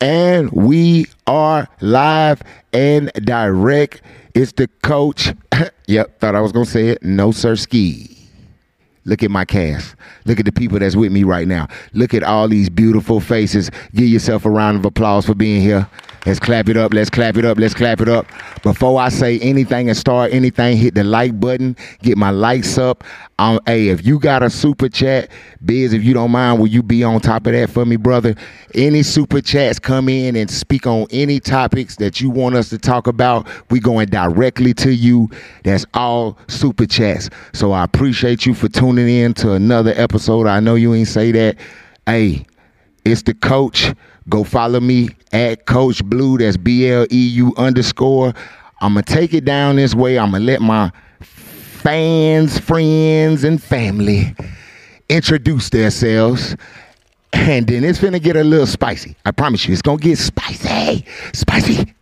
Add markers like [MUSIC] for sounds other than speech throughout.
And we are live and direct. It's the coach. [COUGHS] yep, thought I was gonna say it. No sir ski. Look at my cast. Look at the people that's with me right now. Look at all these beautiful faces. Give yourself a round of applause for being here. Let's clap it up. Let's clap it up. Let's clap it up. Before I say anything and start anything, hit the like button. Get my likes up. Um, hey, if you got a super chat, Biz, if you don't mind, will you be on top of that for me, brother? Any super chats come in and speak on any topics that you want us to talk about. We going directly to you. That's all super chats. So I appreciate you for tuning in to another episode. I know you ain't say that. Hey, it's the coach. Go follow me at Coach Bleu. That's B L E U underscore. I'm gonna take it down this way. I'm gonna let my fans, friends, and family introduce themselves. And then it's gonna get a little spicy. I promise you, it's gonna get spicy. Spicy.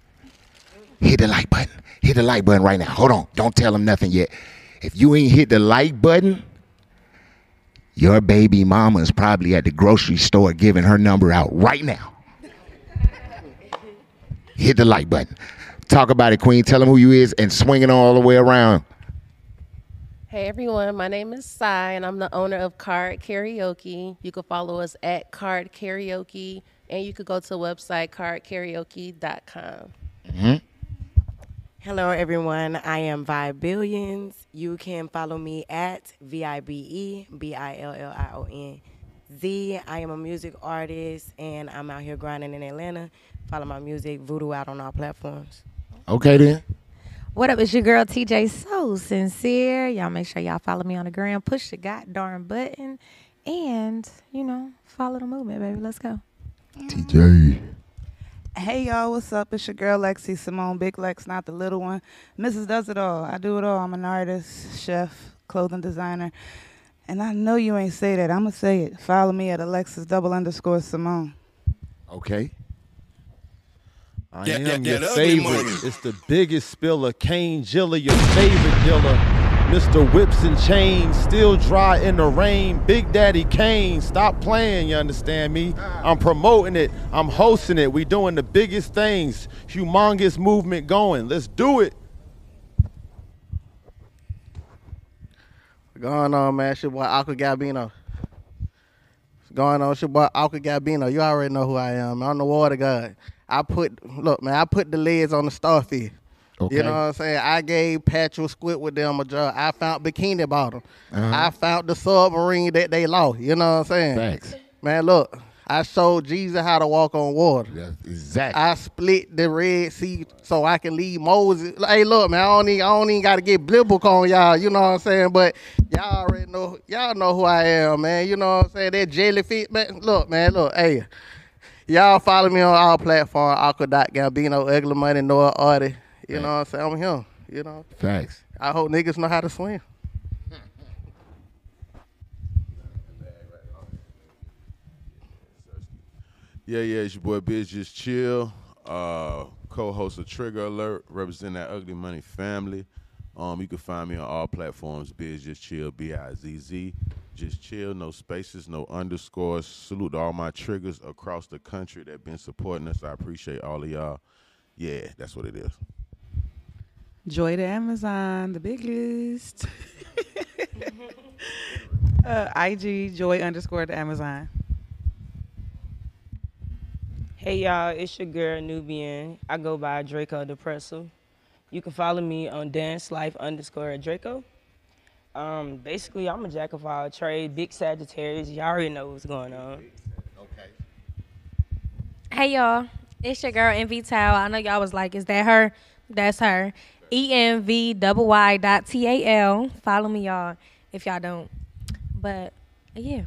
Hit the like button. Hit the like button right now. Hold on. Don't tell them nothing yet. If you ain't hit the like button, your baby mama is probably at the grocery store giving her number out right now hit the like button. Talk about it, Queen. Tell them who you is and swing it all the way around. Hey everyone, my name is Sai and I'm the owner of Card Karaoke. You can follow us at Card Karaoke and you could go to the website cardkaraoke.com. Mm-hmm. Hello everyone, I am Vibe Billions. You can follow me at V I B E B I L L I O N Z. I am a music artist and I'm out here grinding in Atlanta. Follow my music, Voodoo, out on all platforms. Okay then. What up? It's your girl TJ So Sincere. Y'all make sure y'all follow me on the gram. Push the goddamn button. And, you know, follow the movement, baby. Let's go. TJ. Hey y'all, what's up? It's your girl Lexi Simone, Big Lex, not the little one. Mrs. Does It All. I do it all. I'm an artist, chef, clothing designer. And I know you ain't say that. I'ma say it. Follow me at Alexis double underscore Simone. Okay. I am that, your favorite. It's the biggest spiller, Kane Jilla, your favorite dealer. Mr. Whips and Chains, still dry in the rain. Big Daddy Kane, stop playing, you understand me? I'm promoting it, I'm hosting it. We doing the biggest things. Humongous movement going. Let's do it. What's going on, man? It's your boy Aqua Gambino. What's going on? It's your boy Aqua Gambino. You already know who I am. I'm the water god. I put look, man, I put the lids on the starfish. Okay. You know what I'm saying? I gave Patrick Squidward them a job. I found Bikini Bottom. Uh-huh. I found the submarine that they lost. You know what I'm saying? Thanks. Man, look, I showed Jesus how to walk on water. Yeah, exactly. I split the Red Sea so I can lead Moses. Hey, look, man, I don't even, I don't even got to get biblical on y'all. You know what I'm saying? But y'all already know, y'all know who I am, man. You know what I'm saying? That jellyfish, man. Look, man, look, hey. Y'all follow me on all platforms, Aqua Gambino, Ugly Money, Noah Artie. You know what I'm saying? I'm him. You know? Thanks. I hope niggas know how to swim. [LAUGHS] Yeah, yeah, it's your boy Bizz Just Chill, uh, co-host of Trigger Alert, representing that Ugly Money family. Um, you can find me on all platforms, Bizz Just Chill, B-I-Z-Z. Just chill, no spaces, no underscores. Salute to all my triggers across the country that been supporting us. I appreciate all of y'all. Yeah, that's what it is. Joy to Amazon, the biggest. [LAUGHS] uh, IG Joy underscore to Amazon. Hey y'all, it's your girl Nubian. I go by Draco Depresso. You can follow me on Dance Life underscore Draco. Um, basically, I'm a jack of all trades, big Sagittarius. Y'all already know what's going on. Okay. Hey y'all, it's your girl Envy Tal. I know y'all was like, is that her? That's her. E N V double Y dot T A L. Follow me, y'all, if y'all don't. But yeah.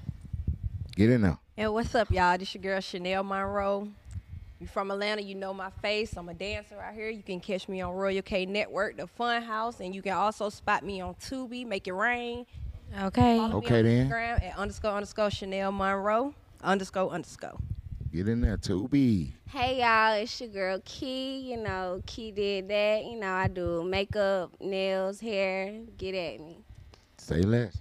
Get in now. And what's up, y'all? This your girl Chanel Monroe. You from Atlanta, you know my face. I'm a dancer out here. You can catch me on Royal K Network, the Fun House, and you can also spot me on Tubi, Make It Rain. Okay. Follow okay me then. Instagram at underscore underscore Chanel Monroe underscore underscore. Get in there, Tubi. Hey y'all, it's your girl Key. You know, Key did that. You know, I do makeup, nails, hair. Get at me. Say less.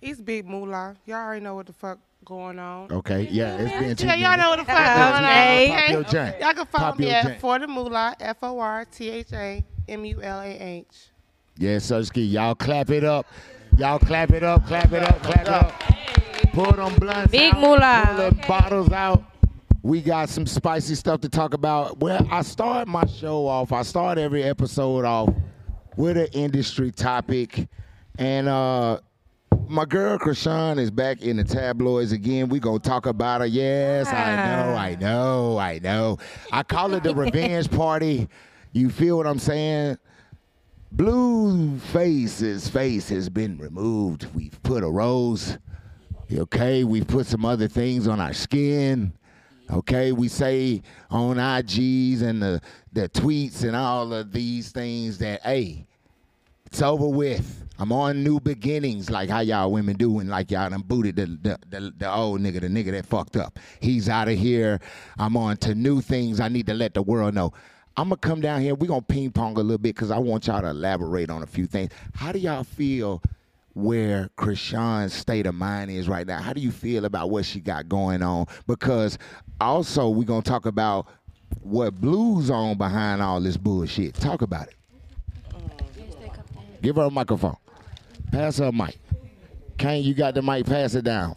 It's Big Moolah. Y'all already know what the fuck going on. Okay, yeah, it's been two Yeah, y'all know what the fuck going on. Pop okay? your joint. Y'all can follow Pop me at. For the Moolah, F O R T H A M U L A H. Yeah, Sirski, y'all clap it up. Y'all clap it up, clap it up, clap it up. Pull them blunts Big out, moolah. Pull the bottles out. We got some spicy stuff to talk about. Well, I start my show off. I start every episode off with an industry topic. And uh my girl Chrisean is back in the tabloids again. We gonna talk about her. Yes, I know, I know, I know. I call it the [LAUGHS] revenge party. You feel what I'm saying? Blueface's face has been removed. We've put a rose. Okay, we've put some other things on our skin. Okay, we say on IGs and the, the tweets and all of these things that, hey, it's over with. I'm on new beginnings, like how y'all women do, and like y'all done booted the, the, the, the old nigga, the nigga that fucked up. He's out of here. I'm on to new things. I need to let the world know. I'm gonna come down here. We're gonna ping pong a little bit because I want y'all to elaborate on a few things. How do y'all feel where Chrisean's state of mind is right now? How do you feel about what she got going on? Because also we're gonna talk about what blues on behind all this bullshit. Talk about it. Give her a microphone. Pass her a mic. Kane, you got the mic. Pass it down.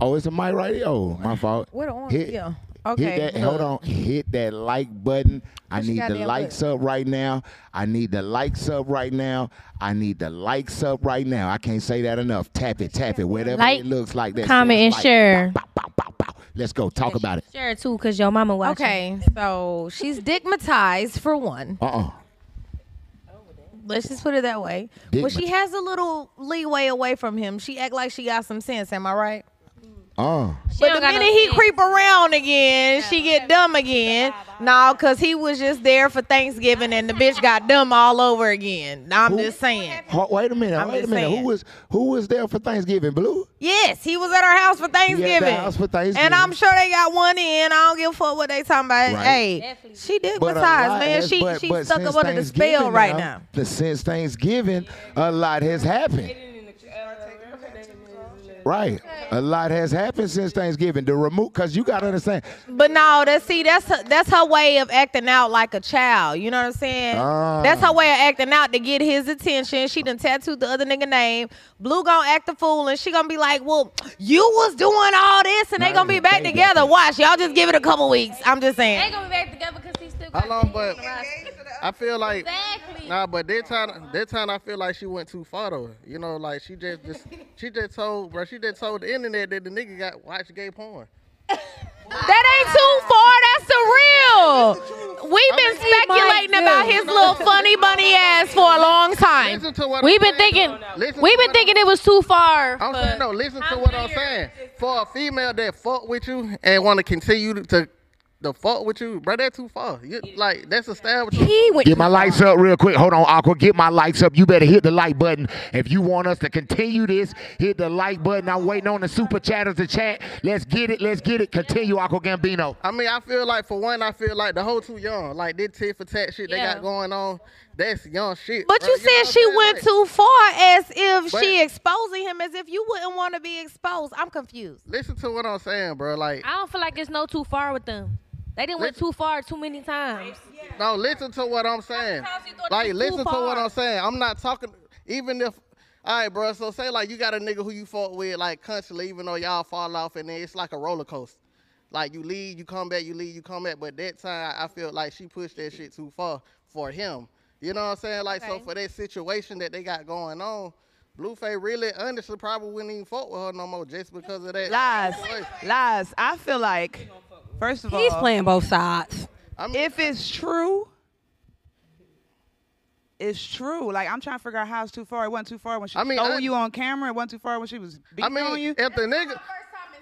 Oh, it's a mic right here. Oh, my fault. What on? Hit, yeah. Hit that. Hold on. Hit that like button. I need the likes up right now. I need the likes up right now. I need the likes up right now. I can't say that enough. Tap it, tap it. Whatever Like, it looks like. That comment, says and like. share. Bow, bow, bow, bow. Let's go. Talk about it. Share it too, cause your mama watching. Okay, so she's digmatized for one. Uh uh Let's just put it that way. Well, she has a little leeway away from him. She act like she got some sense. Am I right? Uh. But the minute he creep around again, she get dumb again. No, cause he was just there for Thanksgiving and the [LAUGHS] bitch got dumb all over again. I'm Who- just saying. Ho- wait a minute. I'm wait a minute. saying. Who was who was there for Thanksgiving? Blue. Yes, he was at her house for Thanksgiving. house for Thanksgiving. And I'm sure they got one in. I don't give a fuck what they talking about. Right. Hey, she did But a lot man. has- She but- she but stuck up under the spell Thanksgiving right now. The, since Thanksgiving, a lot has happened. Right. A lot has happened since Thanksgiving. The remove, because you got to understand. But no, that's see, that's her, that's her way of acting out like a child. You know what I'm saying? Ah. That's her way of acting out to get his attention. She done tattooed the other nigga name. Blue gonna act a fool, and she gonna be like, "Well, you was doing all this, and they gonna be back together. Watch, y'all just give it a couple weeks." I'm just saying. They gonna be back together because he still How long, but I feel like Exactly. Nah, but that time, that time I feel like she went too far though. You know, like she just, just [LAUGHS] she just told, bro, she just told the internet that the nigga got watched gay porn. [LAUGHS] That ain't too far. That's the real. We've been speculating about his little [LAUGHS] funny bunny ass for a long time. Listen to what We've been thinking. We've been thinking it was too far. I'm saying no. Listen to what I'm saying. For a female that fuck with you and want to continue to, to to fuck with you, bro, that's too far. You, like that's a stab. He went. Get my lights up real quick. Hold on, Aqua. Get my lights up. You better hit the like button. If you want us to continue this, hit the like button. I'm waiting on the super chatters to chat. Let's get it. Let's get it. Continue, Aqua Gambino. I mean, I feel like for one, I feel like the whole too young. Like this tit for tat shit they got going on. That's young shit. But bro. you said what I'm she saying? went Like, too far as if But- she exposing him as if you wouldn't want to be exposed. I'm confused. Listen to what I'm saying, bro. Like, I don't feel like it's no too far with them. They didn't went too far too many times. no, listen to what I'm saying. Like, listen to what. I'm saying. I'm not talking. Even if, all right, bro. So say like you got a nigga who you fought with like constantly, even though y'all fall off, and then it's like a roller coaster. Like you leave, you come back, you leave, you come back. But that time, I feel like she pushed that shit too far for him. You know what I'm saying? Like, so for that situation that they got going on, Blueface really, honestly, probably wouldn't even fuck with her no more just because of that. Lies, situation. lies. I feel like, first of all, He's playing both sides. I mean, if it's true, it's true. Like I'm trying to figure out how it's too far. It wasn't too far when she I mean, stole I- you on camera. It wasn't too far when she was I beating on mean, you. if the nigga,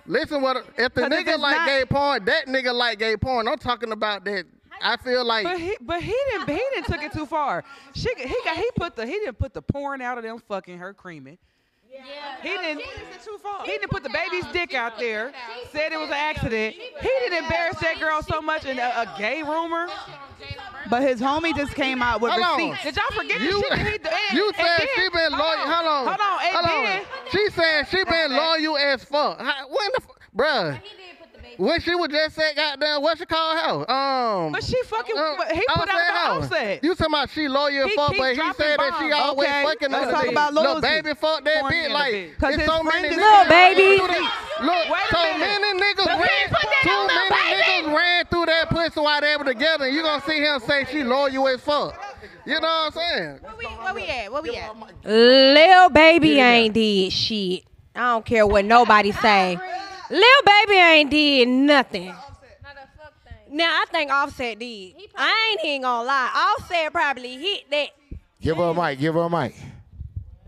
listen, what if the nigga it's like not- gay porn, that nigga like gay porn. I'm talking about that. I feel like But he, but he didn't, he didn't took it too far. She, he got, he put the, he didn't put the pouring out of them fucking her creaming. Yeah. He didn't. He didn't put the baby's dick out there. Said it was an accident. He didn't embarrass that girl so much in a, a gay rumor. But his homie just came out with Hold on. Did y'all forget you, the shit that he did? you said then- she been loyal. Hold on, Hold on, and hold on. She said she She been [LAUGHS] loyal as fuck. How, when the, f- bruh? When she was just at goddamn, what she call her? Um. But she fucking. um, he put out Offset the House. offset. You talking about she loyal as He fuck, but he dropping said that she always Okay, fucking let's talk about Look, baby, fuck that Corny bitch. Like, bitch. 'Cause it's his so friend many is- niggas. Look, baby. Look, Look, so many niggas ran. Too many niggas ran through that pussy while they were together. And you gonna see him say she loyal as fuck. You know what I'm saying? Where we, where we at? Where we at? Lil baby ain't did shit. I don't care what nobody say. Lil baby ain't did nothing. Now I think Offset did. I ain't even gonna lie. Offset probably hit that. Give her a mic. Give her a mic.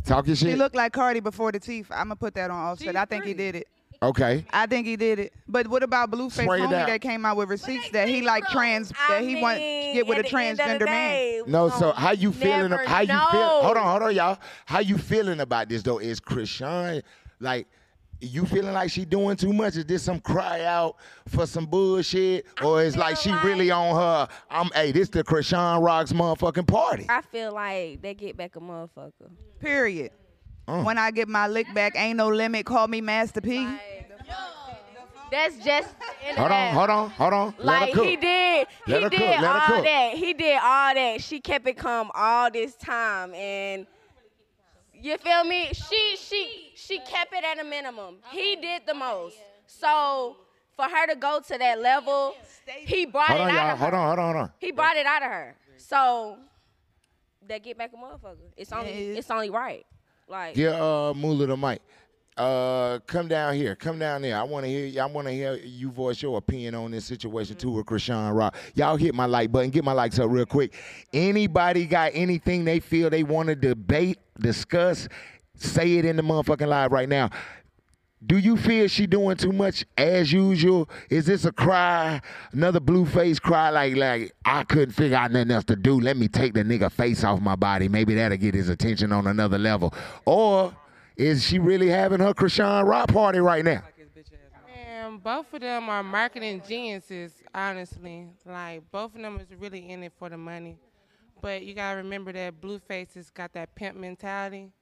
Talk your shit. She shit. looked like Cardi before the teeth. I'm gonna put that on Offset. I think he did it. Okay. I think he did it. But what about Blueface Spray homie out. that came out with receipts that he like trans that he want to get with a transgender man? No, so how you feeling? How you feel? Hold on, hold on, y'all. How you feeling about this though? Is Chrisean like? You feeling like she doing too much? Is this some cry out for some bullshit, or is like she really on her? I'm hey, this the Chrisean Rocks motherfucking party. I feel like they get back a motherfucker. Period. Uh. When I get my lick back, ain't no limit. Call me Master P. That's just Hold on, hold on, hold on. Let her Like cook. he did, Let he her did cook, let her all cook. that. He did all that. She kept it calm all this time, and you feel me? She she she kept it at a minimum. He did the most. So for her to go to that level, he brought Hold it on, out y'all. of her. Hold on, hold on, hold on. He brought it out of her. So that get back a motherfucker. It's only it's only right. Like yeah, uh Mula the mic. Uh, come down here. Come down there. I want to hear. You. I want to hear you voice your opinion on this situation too with Chrisean Rock. Y'all hit my like button. Get my likes up real quick. Anybody got anything they feel they want to debate, discuss? Say it in the motherfucking live right now. Do you feel she doing too much as usual? Is this a cry, another Blueface cry like like I couldn't figure out nothing else to do? Let me take the nigga face off my body. Maybe that'll get his attention on another level. Or is she really having her Chrisean Rock party right now? And both of them are marketing geniuses, honestly. Like both of them is really in it for the money. But you gotta remember that Blueface has got that pimp mentality,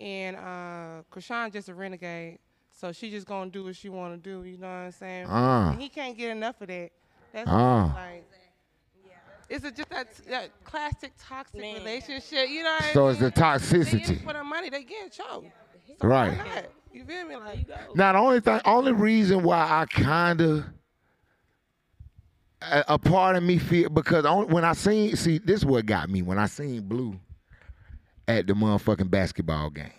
and uh, Chrisean just a renegade. So she just gonna do what she wanna do. You know what I'm saying? And he can't get enough of that. That's Ah. like. Is it just that, that classic toxic relationship? You know what I So mean? it's the They in toxicity. it for the money. They get choked. So Right. not? You feel me? Like, Now the only thing, only reason why I kinda a, a part of me feel because on, when I seen see this is what got me when I seen Blue at the motherfucking basketball game.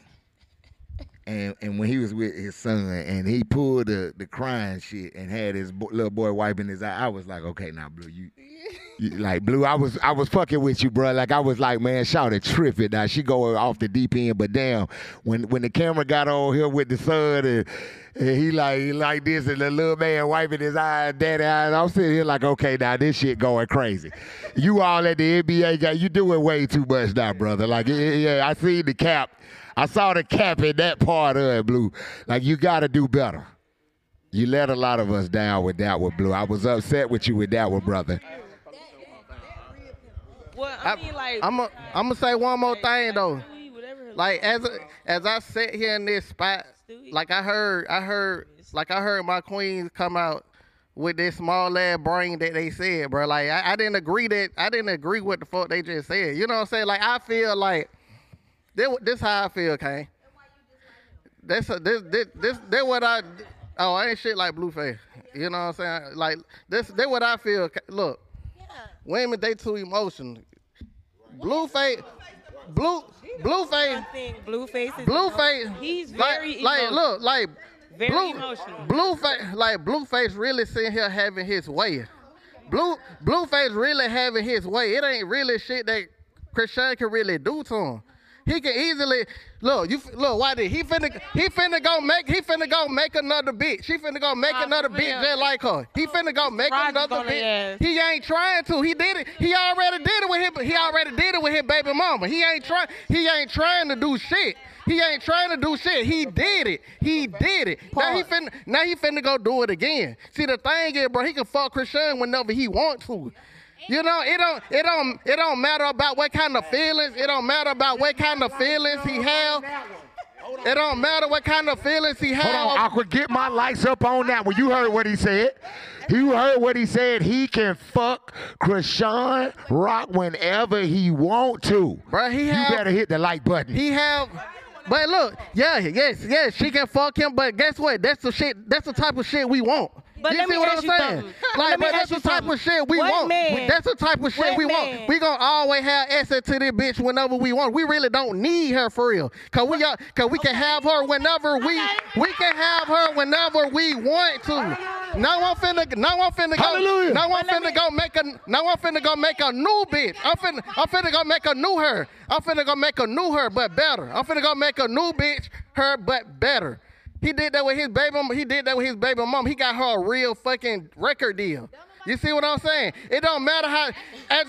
And and when he was with his son and he pulled the the crying shit and had his bo- little boy wiping his eye, I was like, okay, now Blue, you, you [LAUGHS] like Blue, I was I was fucking with you, bro. Like I was like, man, shout it, tripping. Now she going off the deep end, but damn, when when the camera got on here with the son and, and he like he like this and the little man wiping his eye, daddy eyes, I'm sitting here like, okay, now this shit going crazy. You all at the NBA guy, you doing way too much now, brother. Like yeah, yeah, I see the cap. I saw the cap in that part of it, Blue. Like you got to do better. You let a lot of us down with that one, Blue. I was upset with you with that one, brother. Well, I, mean, like, I'm i I'm gonna say one more thing though. Like as a, as I sit here in this spot, like I heard I heard like I heard my queens come out with this small ass brain that they said, bro. Like I, I didn't agree that I didn't agree with the fuck they just said. You know what I'm saying? Like I feel like this this how I feel, Kane. This this this this this what I oh I ain't shit like Blueface. You know what I'm saying? Like this this what I feel. Look, women they too emotional. Blueface, blue Blueface, Blueface Blueface. He's like, very like emotional. look like Very blue, emotional. Blueface like Blueface really sitting here having his way. Blue Blueface really having his way. It ain't really shit that Chrisean can really do to him. He can easily look. You look. Why did he finna? He finna go make. He finna go make another bitch. He finna go make another bitch just like her. He finna go make Rogers another bitch. He ain't trying to. He did it. He already did it with him. He already did it with his baby mama. He ain't trying. He ain't trying to do shit. He ain't trying to do shit. He did it. He did it. Now he finna. Now he finna go do it again. See the thing is, bro. He can fuck Chrisean whenever he want to. You know, it don't, it don't, it don't matter about what kind of feelings. It don't matter about what kind of feelings he have. It don't matter what kind of feelings he has. Hold on, Aqua, get my lights up on that one. You heard what he said. You heard what he said. He can fuck Chrisean Rock whenever he want to. Bruh, he you better hit the like button. He have, but look, yeah, yes, yes, she can fuck him. But guess what? That's the shit. That's the type of shit we want. But you let see me what I'm saying? something. Like, but that's the type of shit we What want. man- That's the type of shit what we man- want. We gonna always have access to this bitch whenever we want. We really don't need her for real. Cause we got, cause we can have her whenever we, we can have her whenever we want to. Now I'm finna, now I'm finna go, Hallelujah. now I'm finna go make a, now I'm finna go make a new bitch. I'm finna, I'm finna go make a new her. I'm finna go make a new her, but better. I'm finna go make a new bitch, her, but better. He did that with his baby. He did that with his baby mom. He got her a real fucking record deal. You see what I'm saying? It don't matter how. As,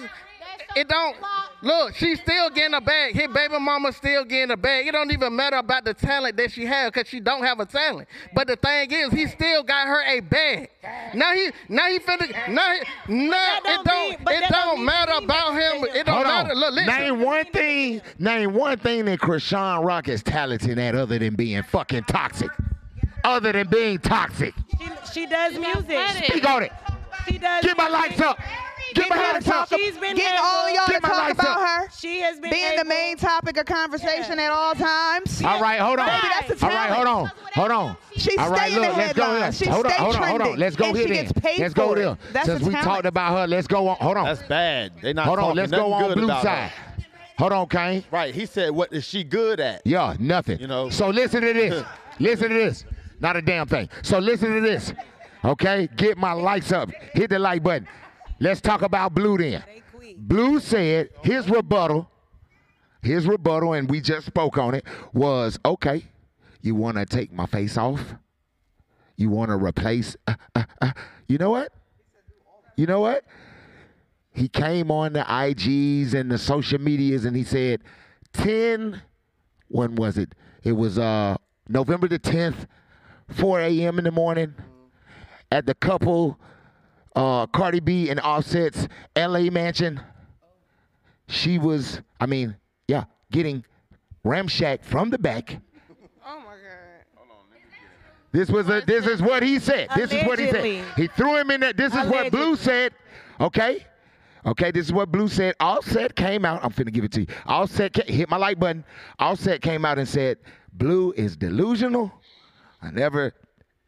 it don't look. She's still getting a bag. His baby mama still getting a bag. It don't even matter about the talent that she has because she don't have a talent. But the thing is, he still got her a bag. Now he, now he finna. Now, he- now it don't. It don't matter about him. It don't Hold matter. on. Look, listen. name one thing. Name one thing that Chrisean Rock is talented at, other than being fucking toxic. Other than being toxic. She, she does music. Speak on it. She does. Get my lights up. Get my lights up. She's been Getting here all y'all to Get my talk about her. She has been Being the main topic of conversation at all times. All right, hold on. Baby, that's All right, hold on. Hold on. She All right, stay in look, the let's go here. headlines. She hold on, hold on, hold on. Let's go And here she then. gets paid Let's go for there. it. That's Since we talked about her, let's go on. Hold on. That's bad. They not Hold on, let's go on blue side. Hold on, Kane. Right. He said, "What is she good at?" Yeah, nothing. You know. So listen to this. [LAUGHS] listen to this. Not a damn thing. So listen to this. Okay? Get my lights up. Hit the like button. Let's talk about Blue then. Blue said his rebuttal, his rebuttal, and we just spoke on it, was okay, you want to take my face off? You want to replace? uh, uh, uh. You know what? You know what? He came on the IGs and the social medias and he said, 10, when was it? It was uh, November the 10th, 4 a.m. in the morning at the couple uh, Cardi B and Offset's LA mansion. She was, I mean, yeah, getting ramshacked from the back. Oh my God. This was a. This is what he said. This is what he said. He threw him in there. This is what Blue said. Okay. Okay, this is what Blue said. Offset came out. I'm finna give it to you. Offset ca- hit my like button. Offset came out and said, "Blue is delusional. I never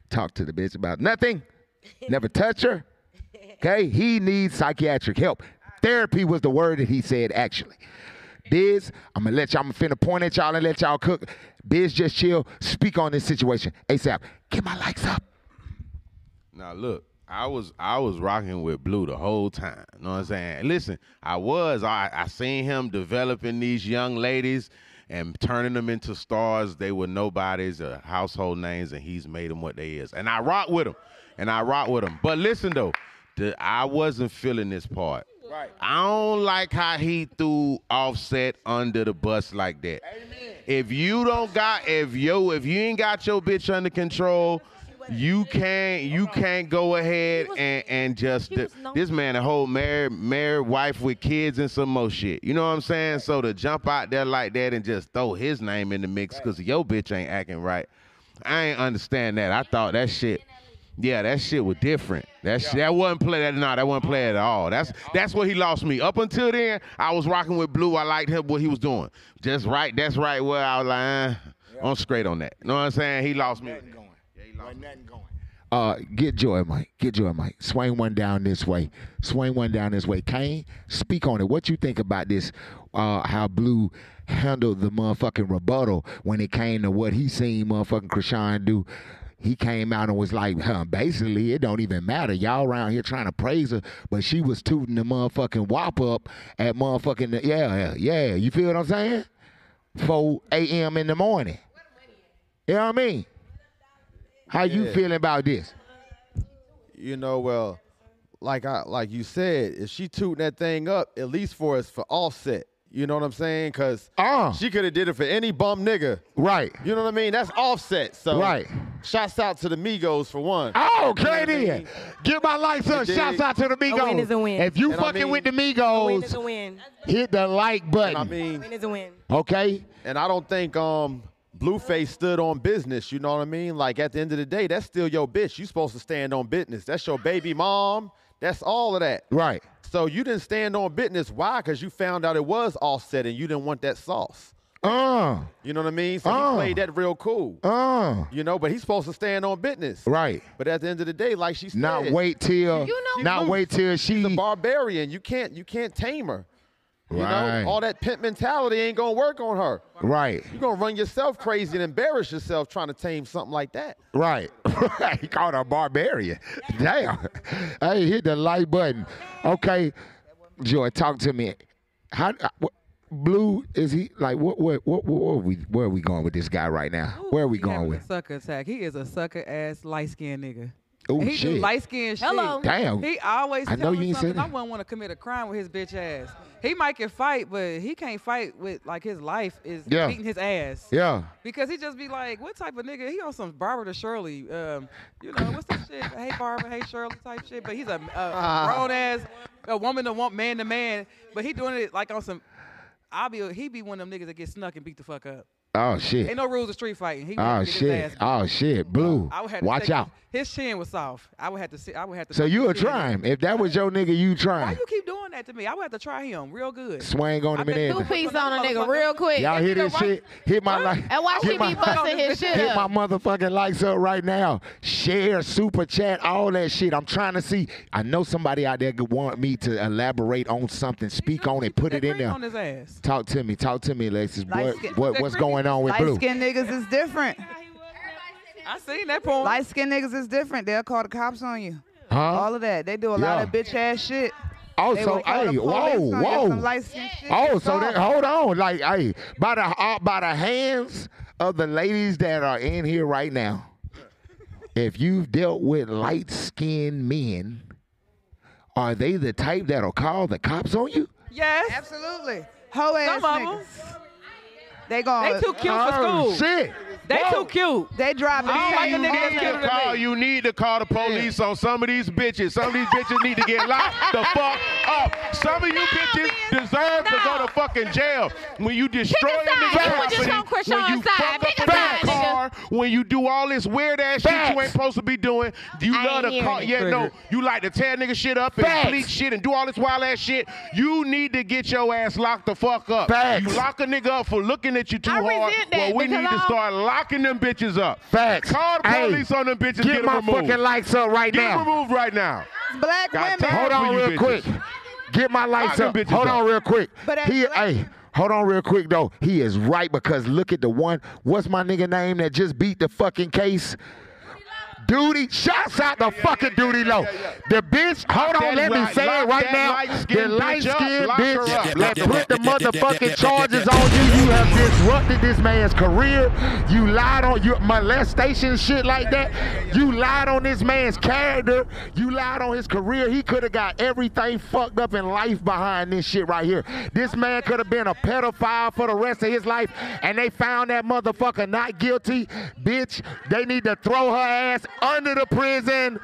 talked to the bitch about nothing. [LAUGHS] Never touch her. Okay, he needs psychiatric help. Therapy was the word that he said actually. Biz, I'm gonna let y'all. I'm finna point at y'all and let y'all cook. Biz, just chill. Speak on this situation ASAP. Get my likes up. Now look, I was I was rocking with Blue the whole time. You know what I'm saying? Listen, I was I I seen him developing these young ladies and turning them into stars. They were nobodies or household names, and he's made them what they is. And I rock with him, and I rock with him. But listen though, the, I wasn't feeling this part. Right. I don't like how he threw Offset under the bus like that. If you don't got if yo if you ain't got your bitch under control, you can't you can't go ahead and and just this man a whole married married wife with kids and some more shit. You know what I'm saying? So to jump out there like that and just throw his name in the mix because your bitch ain't acting right, I ain't understand that. I thought that shit. Yeah, that shit was different. That shit, that wasn't play. That no, that wasn't play at all. That's that's what he lost me. Up until then, I was rocking with Blue. I liked him what he was doing. Just right. That's right. Where I was like, eh, I'm straight on that. You know what I'm saying? He lost me. Nothing going. Yeah, he lost nothing going. Uh, get Joy, Mike. Get Joy, Mike. Swing one down this way. Swing one down this way. Kane, speak on it. What you think about this? Uh, how Blue handled the motherfucking rebuttal when it came to what he seen motherfucking Chrisean do. He came out and was like, huh, basically, it don't even matter. Y'all around here trying to praise her, but she was tooting the motherfucking wop up at motherfucking, yeah, yeah, yeah. You feel what I'm saying? 4 a.m. in the morning. You know what I mean? How you feeling about this? You know, well, like I like you said, if she tooting that thing up, at least for us for offset. You know what I'm saying? Cause uh, she could have did it for any bum nigga. Right. You know what I mean? That's offset. So Right. Shouts out to the Migos for one. Oh, You know I Clay mean? Get my lights up. Shouts out to the Migos. A win is a win. If you And I fucking mean- with the Migos, A win is a win. hit the like button. I mean, A win is a win. okay? and I don't think um Blueface stood on business. You know what I mean? Like at the end of the day, that's still your bitch. You supposed to stand on business. That's your baby mom. That's all of that. Right. So you didn't stand on business. Why? Because you found out it was offset and you didn't want that sauce. Uh, You know what I mean? So Uh. he played that real cool. uh. You know, but he's supposed to stand on business. Right. But at the end of the day, like she's Not wait till. You know- not She's wait till she. she's a barbarian. You can't you can't tame her. You Right. know, all that pimp mentality ain't gonna work on her. Right. You're gonna run yourself crazy and embarrass yourself trying to tame something like that. Right. he called her a barbarian. Damn. Hey, hit the like button. Okay. Joy, talk to me. How uh, what, Blue is he like what what what where are we where are we going with this guy right now? Where are we He going with? a sucker attack. He is a sucker ass light skinned nigga. Oh he do shit. light skinned shit. Hello. Damn. He always I know tell you me ain't said something. I that. wouldn't want to commit a crime with his bitch ass. He might can fight, but he can't fight with like his life is Yeah. beating his ass. Yeah. Because he just be like, what type of nigga? He on some Barbara to Shirley, um, you know, what's that shit? Hey Barbara, hey Shirley type shit. But he's a, a grown ass, a woman to want man to man. But he doing it like on some. I'll be he be one of them niggas that get snuck and beat the fuck up. Oh shit. Ain't no rules of street fighting. He Oh gonna get his shit. Oh shit. Blue. I would have to Watch out. His, his chin was soft. I would have to. See, I would have to. So you a his try in. him. If that was your nigga, you Why try him. you keep doing that to me? I would have to try him real good. Swing on I him and two everything. Piece on a nigga real quick. Y'all hear this shit? Hit my like. And watch hit he be busting his shit Hit my motherfucking likes up right now. Share, super chat, all that shit. I'm trying to see. I know somebody out there could want me to elaborate on something, speak on it, put it in there. on his ass. Talk to me. Talk to me, Alexis. What, what what's going on with Light Blue? skinned niggas is different. I seen that porn. Light skinned niggas is different. They'll call the cops on you. Huh? All of that. They do a lot of bitch ass shit. They Also, will call the hey, whoa, whoa. some. Oh, so that hold on, like, hey, by the uh, by the hands of the ladies that are in here right now, if you've dealt with light skinned men, are they the type that'll call the cops on you? Yes. Absolutely. Hoe ass Some of 'em. niggas. They going They too cute for Oh, school. shit. They Whoa. too cute. They drop I don't like a You nigga that's need cuter to than call. me. You need to call the police on some of these bitches. Some of these bitches need to get locked the fuck up. Some of you bitches deserve to go to fucking jail when you destroy a the side. nigga You just on property, when you fuck up a a side, nigga car, when you do all this weird ass shit you ain't supposed to be doing. You I love to call. Yeah, no, you like to tear nigga shit up and Facts. bleach shit and do all this wild ass shit. You need to get your ass locked the fuck up. Facts. You lock a nigga up for looking at you too I hard. resent Well, we need to start locking them bitches up. Facts. Call the Hey, police on them bitches. Get Get, my removed. fucking likes up right now. Get removed right now. Black Got women. Hold on real bitches. quick. Get my lights them up. bitches Hold up. on real quick. But he, black- hey, hold on real quick though. He is right because look at the one. What's my nigga name that just beat the fucking case? Duty, shouts out the fucking duty low. The bitch, hold on, let me say it right now. The light skinned bitch, let put the motherfucking [LAUGHS] charges on you. You have disrupted this man's career. You lied on your molestation shit like that. You lied on this man's character. You lied on his career. He could have got everything fucked up in life behind this shit right here. This man could have been a pedophile for the rest of his life, and they found that motherfucker not guilty. Bitch, they need to throw her ass under the prison.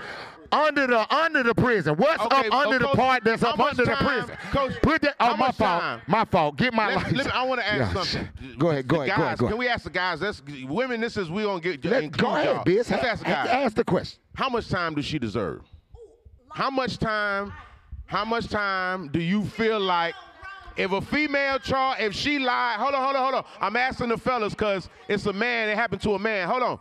Under the under the prison. What's Okay, up under oh, the Coach, part that's up under the prison? Coach, Put that. Oh, my fault. time? My fault. Get my Let- let me- I want to ask Yeah, something. Go ahead. Go The ahead. Go ahead. Go Can we ask the guys? That's women. This is we gonna get Let- go ahead, y'all. Biz. Let's ask the guys. Ask the question. How much time does she deserve? How much time? How much time do you feel like if a female char, if she lied? Hold on, hold on, hold on. I'm asking the fellas because it's a man. It happened to a man. Hold on.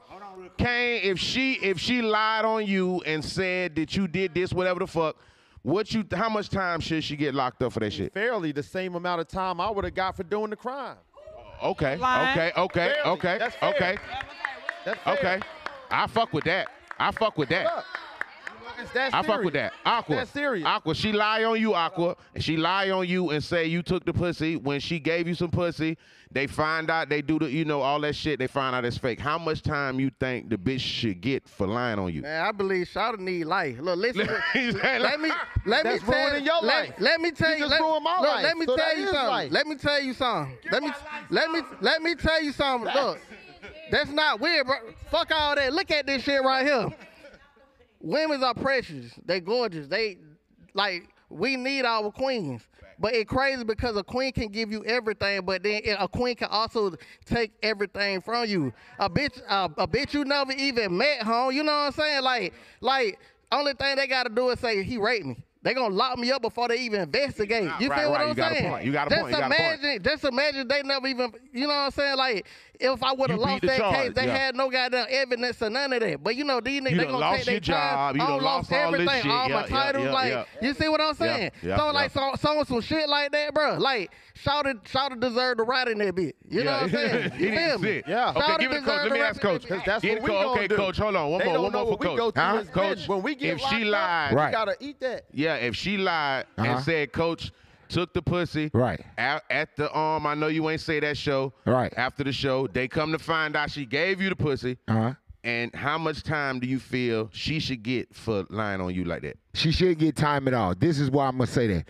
Kane, if she if she lied on you and said that you did this, whatever the fuck, what you? How much time should she get locked up for that shit? Fairly the same amount of time I would have got for doing the crime. Okay, Lying. okay, okay, Fairly. okay, That's fair. okay, That's fair. okay. I fuck with that. I fuck with that. Look, It's that I fuck with that. Aqua. That's serious. Aqua, she lie on you, Aqua, and she lie on you and say you took the pussy. When she gave you some pussy, they find out they do the, you know, all that shit. They find out it's fake. How much time you think the bitch should get for lying on you? Man, I believe Shawty need life. Look, listen. [LAUGHS] He let me let me tell ruining your life. Let me tell You you. Let, look, life, let me so tell you something. life. Let me tell you something. Let me let me let me tell you something. Look, that's not weird, bro. Fuck all that. Look at this shit right here. Women are precious. They gorgeous. They like we need our queens. But it's crazy because a queen can give you everything, but then a queen can also take everything from you. A bitch, uh, a bitch you never even met, home. You know what I'm saying? Like, like only thing they gotta do is say he raped me. They gonna lock me up before they even investigate. You Right, feel what right. I'm You got a saying? point. You got a just point. You got a point. imagine, just imagine they never even. You know what I'm saying? Like if I would have lost that charge, case, they yeah. had no goddamn evidence or none of that. But you know these niggas, they gonna lost take their job. time. You I done done lost lost all this everything, shit. all Yeah, my yeah, titles. yeah, like yeah. you see what I'm saying? yeah, so yeah. like so, so some shit like that, bro. Like Shouted, Shouted deserve to ride in that bit. You know what I'm saying? He [LAUGHS] You didn't feel me? sit. Yeah. Okay, give it to coach. Let me ask coach. That's Get what we coach. gonna Okay, coach. Hold on. One more. One more for coach. go through as Coach. When we get if she lied, we Right. gotta eat that. Yeah, if she lied Uh-huh. and said, "Coach took the pussy," right at, at the um, I know you ain't say that show, right after the show, they come to find out she gave you the pussy. Uh-huh. And how much time do you feel she should get for lying on you like that? She should get time at all. This is why I'm gonna say that.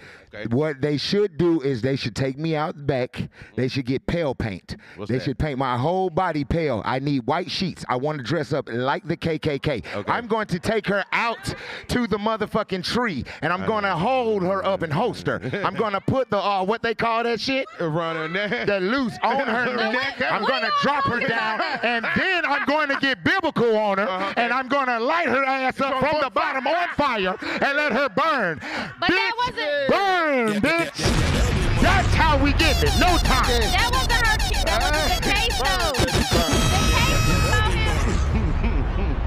What they should do is they should take me out back. They should get pale paint. What's they that? should paint my whole body pale. I need white sheets. I want to dress up like the KKK. I'm going to take her out to the motherfucking tree, and I'm going to hold her up and host her. I'm going to put the uh, what they call that shit, around her neck, the loose on her [LAUGHS] neck. I'm going to drop her down, and then I'm going to get biblical on her, Uh-huh. and I'm going to light her ass up from the bottom on fire and let her burn. But that wasn't. Burn, bitch. That's how we get it. No time. That wasn't her. ki- That wasn't the case though. The case was about him.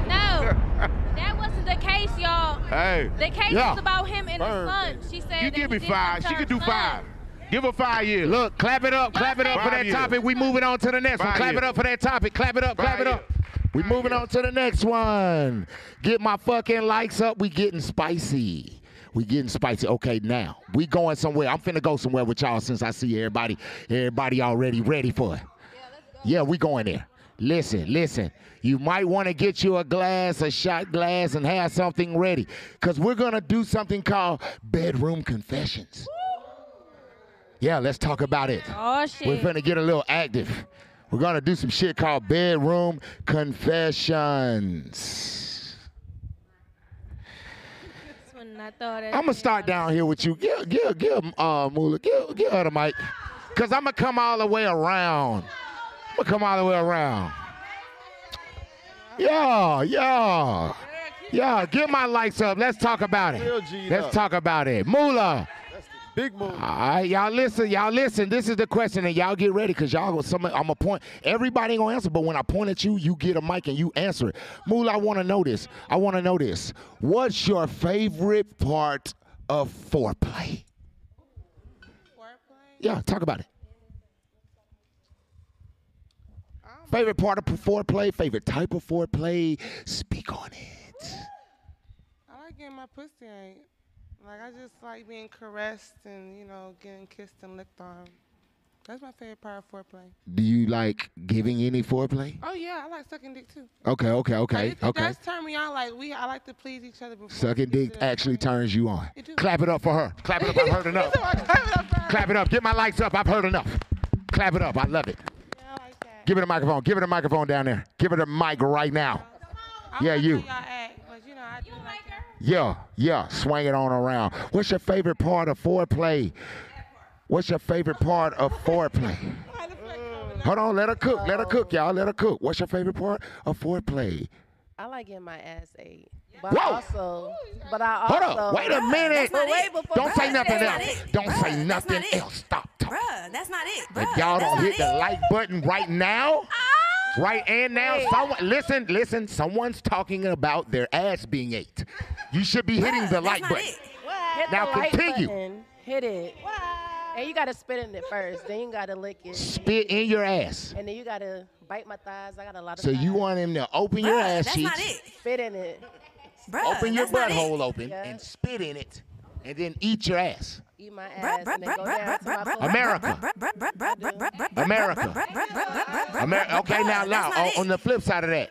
No, that wasn't the case, y'all. Hey. The case Yeah. was about him and Burn. his son. She said You give me five. She could do son. five. Give her five years. Look, clap it up, clap it up for that years. topic. We moving on to the next one. Five Clap it up for that topic. Clap it up, clap Five it up. We moving on to the next one. Get my fucking likes up. We getting spicy. We getting spicy. Okay, now we going somewhere. I'm finna go somewhere with y'all since I see everybody, everybody already ready for it. Yeah, yeah we going there. Listen, listen. You might want to get you a glass, a shot glass, and have something ready. Cause we're gonna do something called bedroom confessions. Yeah, let's talk about it. Oh shit. We're finna get a little active. We're gonna do some shit called bedroom confessions. I thought that- I'm gonna start down here with you. Give, give, give, uh, Moolah, give, give her the mic, cause I'm gonna come all the way around. I'm gonna come all the way around. Yeah, yeah, yeah. Get my lights up. Let's talk about it. Let's talk about it. Moolah. Big move. All right, y'all listen, y'all listen. This is the question, and y'all get ready, cause y'all. Some, I'm a point. Everybody ain't gonna answer, but when I point at you, you get a mic and you answer it. Moolah, I want to know this. I want to know this. What's your favorite part of foreplay? Yeah, talk about it. Um, favorite part of foreplay, favorite type of foreplay. Speak on it. I like getting my pussy ate. Like I just like being caressed and you know getting kissed and licked on. That's my favorite part of foreplay. Do you like giving any foreplay? Oh yeah, I like sucking dick too. Okay, okay, okay, Like, it, it okay. does turn me on. Like we, I like to please each other before. Sucking dick actually point. turns you on. It do. Clap it up for her. Clap it up. I've heard [LAUGHS] enough. Clap it up. Get my lights up. I've heard enough. Clap it up. I love it. Give it a microphone. Give it a microphone down there. Give it a mic right now. Yeah, you. Y'all act, but you know I do like her. Yeah, yeah. Swing it on around. What's your favorite part of foreplay? What's your favorite part of foreplay? Hold on. Let her cook. Let her cook, y'all. Let her cook. What's your favorite part of foreplay? I like getting my ass ate. But Whoa! I also, but I also. Hold up. Wait a minute. But wait, before Don't say nothing else. Don't say nothing else. Stop. Bruh, that's not it. If y'all don't hit the it. like button right now, right and now, someone listen, listen. Someone's talking about their ass being ate. You should be hitting the like button. Hit now the continue. Button. Hit it. What? And you gotta spit in it first. then you gotta lick it. Spit in your ass. And then you gotta bite my thighs. I got a lot of. So thighs. you want him to open Bruh, your ass that's cheeks? That's not it. Spit in it. Bruh, open your butthole open yeah. and spit in it, and then eat your ass. America. America. America. Okay, now, now on the flip side of that,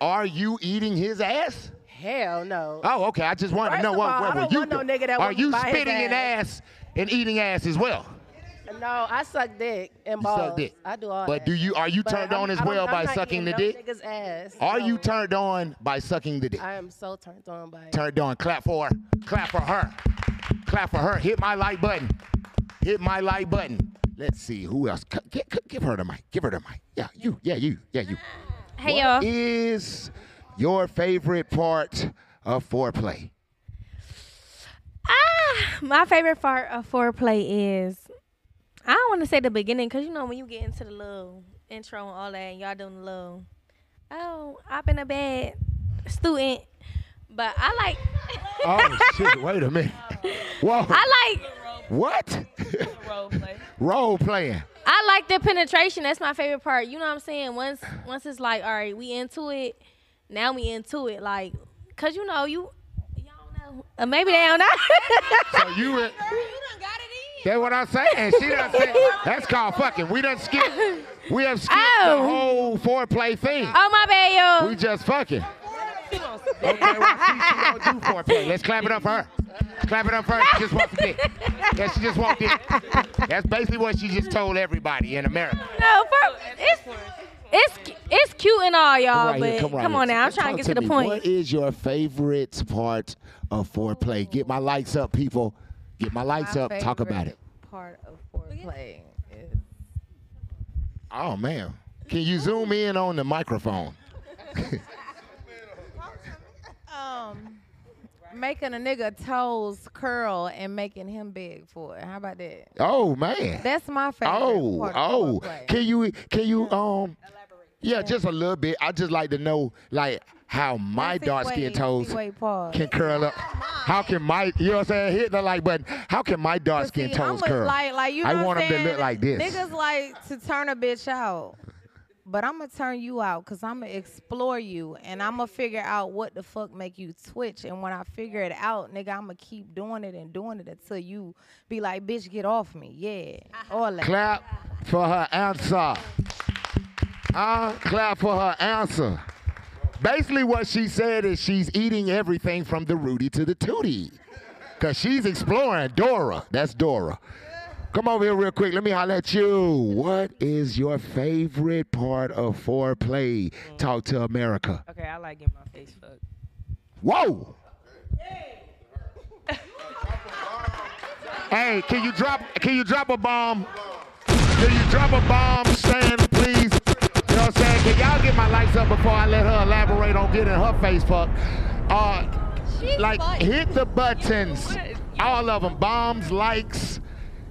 are you eating his ass? Hell no. Oh, okay. I just wanted to know of what, all, what I were don't you want no nigga that Are won't you spitting in ass and eating ass as well? No, I suck dick and You balls. suck dick. I do all But that. do you are you But turned I'm- on as I don't- well I'm by not sucking the eating dick? nigga's ass. Are No. you turned on by sucking the dick? I am so turned on by it. Turned on. Clap for her. Clap for her. Clap for her. Hit my like button. hit my like button. Let's see who else. C- g- g- give her the mic. Give her the mic. Yeah, you. Yeah, you. Yeah, you. Hey, What y'all. is your favorite part of foreplay? Ah, my favorite part of foreplay is I don't want to say the beginning because you know when you get into the little intro and all that, and y'all doing the little oh, I've been a bad student, but I like [LAUGHS] Oh shit! Wait a minute. Whoa. I like What? [LAUGHS] Role play. Role playing. I like the penetration. That's my favorite part. You know what I'm saying? Once once it's like, all right, we into it. Now we into it. Like, cause you know you. Y'all know. Uh, maybe they don't know. [LAUGHS] So you. [LAUGHS] were- That's what I'm saying. She done said that's called fucking. We done skip. We have skipped the Oh. whole foreplay thing. oh my bad, yo. We just fucking. Okay, well, she, she don't do foreplay. Let's clap it up for her. Clap it up for her. She just wants dick. Yeah, she just wants dick. That's basically what she just told everybody in America. No, for, it's it's it's cute and all, y'all. Right here, but right come on now, I'm trying to get to the me. point. What is your favorite part of foreplay? Get my lights up, people. Get my lights My up. Talk about it. Part of foreplay is Oh man, can you zoom in on the microphone? [LAUGHS] um making a nigga toes curl and making him big for it. How about that? Oh man. That's my favorite. Oh, part of oh. foreplay. Can you can you um Yeah, just a little bit. I just like to know like how my Let's see, dark skin wait, toes wait, can curl up. How can my you know what I'm saying? Hit the like button. How can my dark skin See, toes I'm curl? Like, like you know I what want I'm them to look like this. Niggas like to turn a bitch out. But I'm gonna turn you out because I'm gonna explore you and I'm gonna figure out what the fuck make you twitch. And when I figure it out, nigga, I'm gonna keep doing it and doing it until you be like, bitch, get off me. Yeah. Uh-huh. All that. Clap for her answer. Uh, clap for her answer. Basically, what she said is she's eating everything from the Rudy to the Tootie. Because she's exploring Dora. That's Dora. Come over here real quick. Let me holler at you. What is your favorite part of foreplay? Talk to America. Okay, I like getting my face fucked. Whoa! Hey, can you drop can you drop a bomb? Can you drop a bomb, Stan, please? You know what I'm saying? Can y'all get my lights up before I let her elaborate on getting her face fucked? Uh, like, hit the buttons. All of them. Bombs, likes.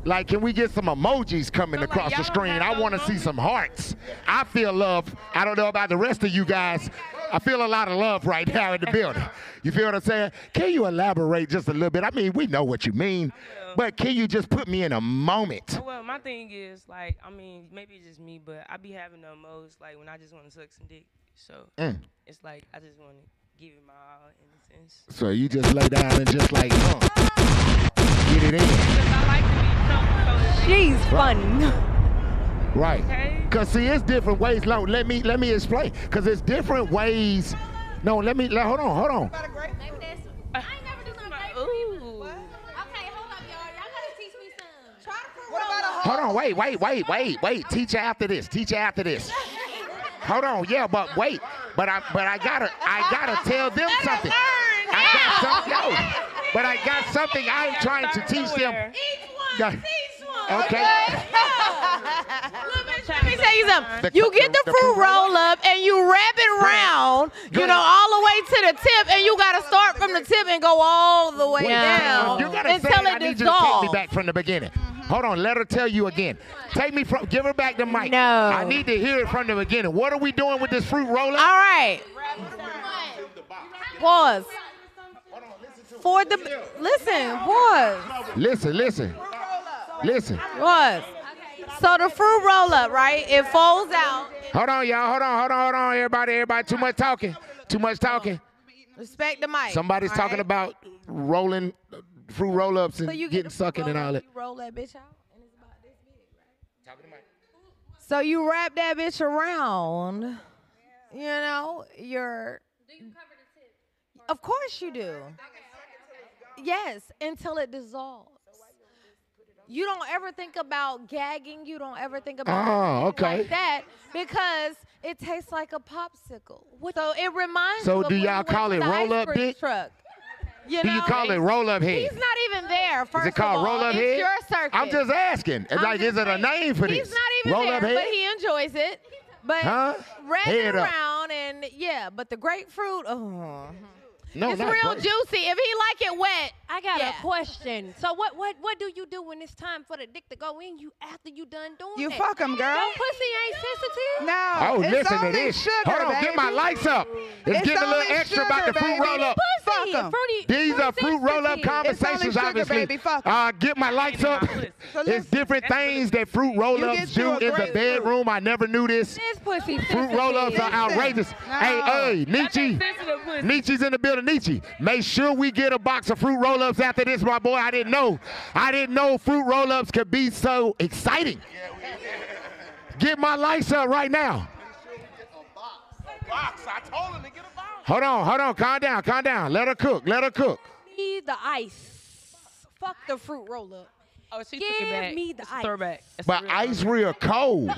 Like, can we get some emojis coming across the screen? I want to see some hearts. I feel love. I don't know about the rest of you guys. I feel a lot of love right now in the building. You feel what I'm saying? Can you elaborate just a little bit? I mean, we know what you mean, but can you just put me in a moment? Well, my thing is like, I mean, maybe it's just me, but I be having the most like when I just want to suck some dick. So Mm. it's like I just want to give it my all in a sense. So you just lay down and just like, uh, get it in. She's fun. Right. Cause see, it's different ways. No, let me let me explain. Cause it's different ways. No, let me. Let, hold on, hold on. Uh, hold on, wait, wait, wait, wait, wait. Teach her after this. Teach her after this. Hold on, yeah, but wait, but I, but I gotta, I gotta tell them something. I got something, [LAUGHS] yo, but I got something I'm trying to teach them. Yeah. Okay. Let me [LAUGHS] tell you something. You get the fruit roll up and you wrap it round, you know, all the way to the tip, and you gotta start from the tip and go all the way down You gotta say, until I it need you to take dissolves. me back from the beginning. Hold on, let her tell you again. Take me from, give her back the mic. No. I need to hear it from the beginning. What are we doing with this fruit roll up? All right. Pause. For the listen, pause. Listen, listen, listen. Pause. So the fruit roll up, right? It folds out. Hold on, y'all. Hold on, hold on, hold on, everybody, everybody. Too much talking. Too much talking. Respect the mic. Somebody's all talking right? about rolling fruit roll ups and So you get getting the fruit sucking and roll all up, that. You roll that bitch out, and it's about this big, right? So you wrap that bitch around. You know, you're. Do you cover the tip? Of course you do. Yes, until it dissolves. You don't ever think about gagging. You don't ever think about Oh, okay. like that because it tastes like a popsicle. So it reminds So do y'all call it roll up dick? Truck. You Do know, you call it roll up head? He's not even there. First Is it called of all. roll up it's head? your circuit. I'm just asking. It's I'm like, is just it a name for He's this? not even roll there, up head? but he enjoys it. But Huh? running Head up. around and yeah, but the grapefruit, oh, no, it's not real grape. juicy. If he like it wet, I got yeah. a question. So what what what do you do when it's time for the dick to go in? You after you done doing it? You that? fuck 'em, girl. Your pussy ain't sensitive. No. Oh, it's listen to this. Sugar, Hold on, get my lights up. It's, It's getting a little only extra about the sugar, fruit baby. roll up. Fuck 'em. These are fruit roll up conversations, sugar, obviously. baby. Fuck 'em. Uh, get my lights up. It's different things that fruit roll ups do in the grapefruit. bedroom. I never knew this. This pussy Fruit roll ups are outrageous. Hey, hey, Niche. sensitive. Niche's in the building. Make sure we get a box of fruit roll ups after this, my boy. I didn't know. I didn't know fruit roll ups could be so exciting. Get my lights up right now. Box. I told him to get a box. Hold on, hold on. Calm down, calm down. Let her cook. Let her cook. Me the ice. Fuck the fruit roll up. Oh, she Give took it back. me the It's ice. throwback. It's But real ice real cold.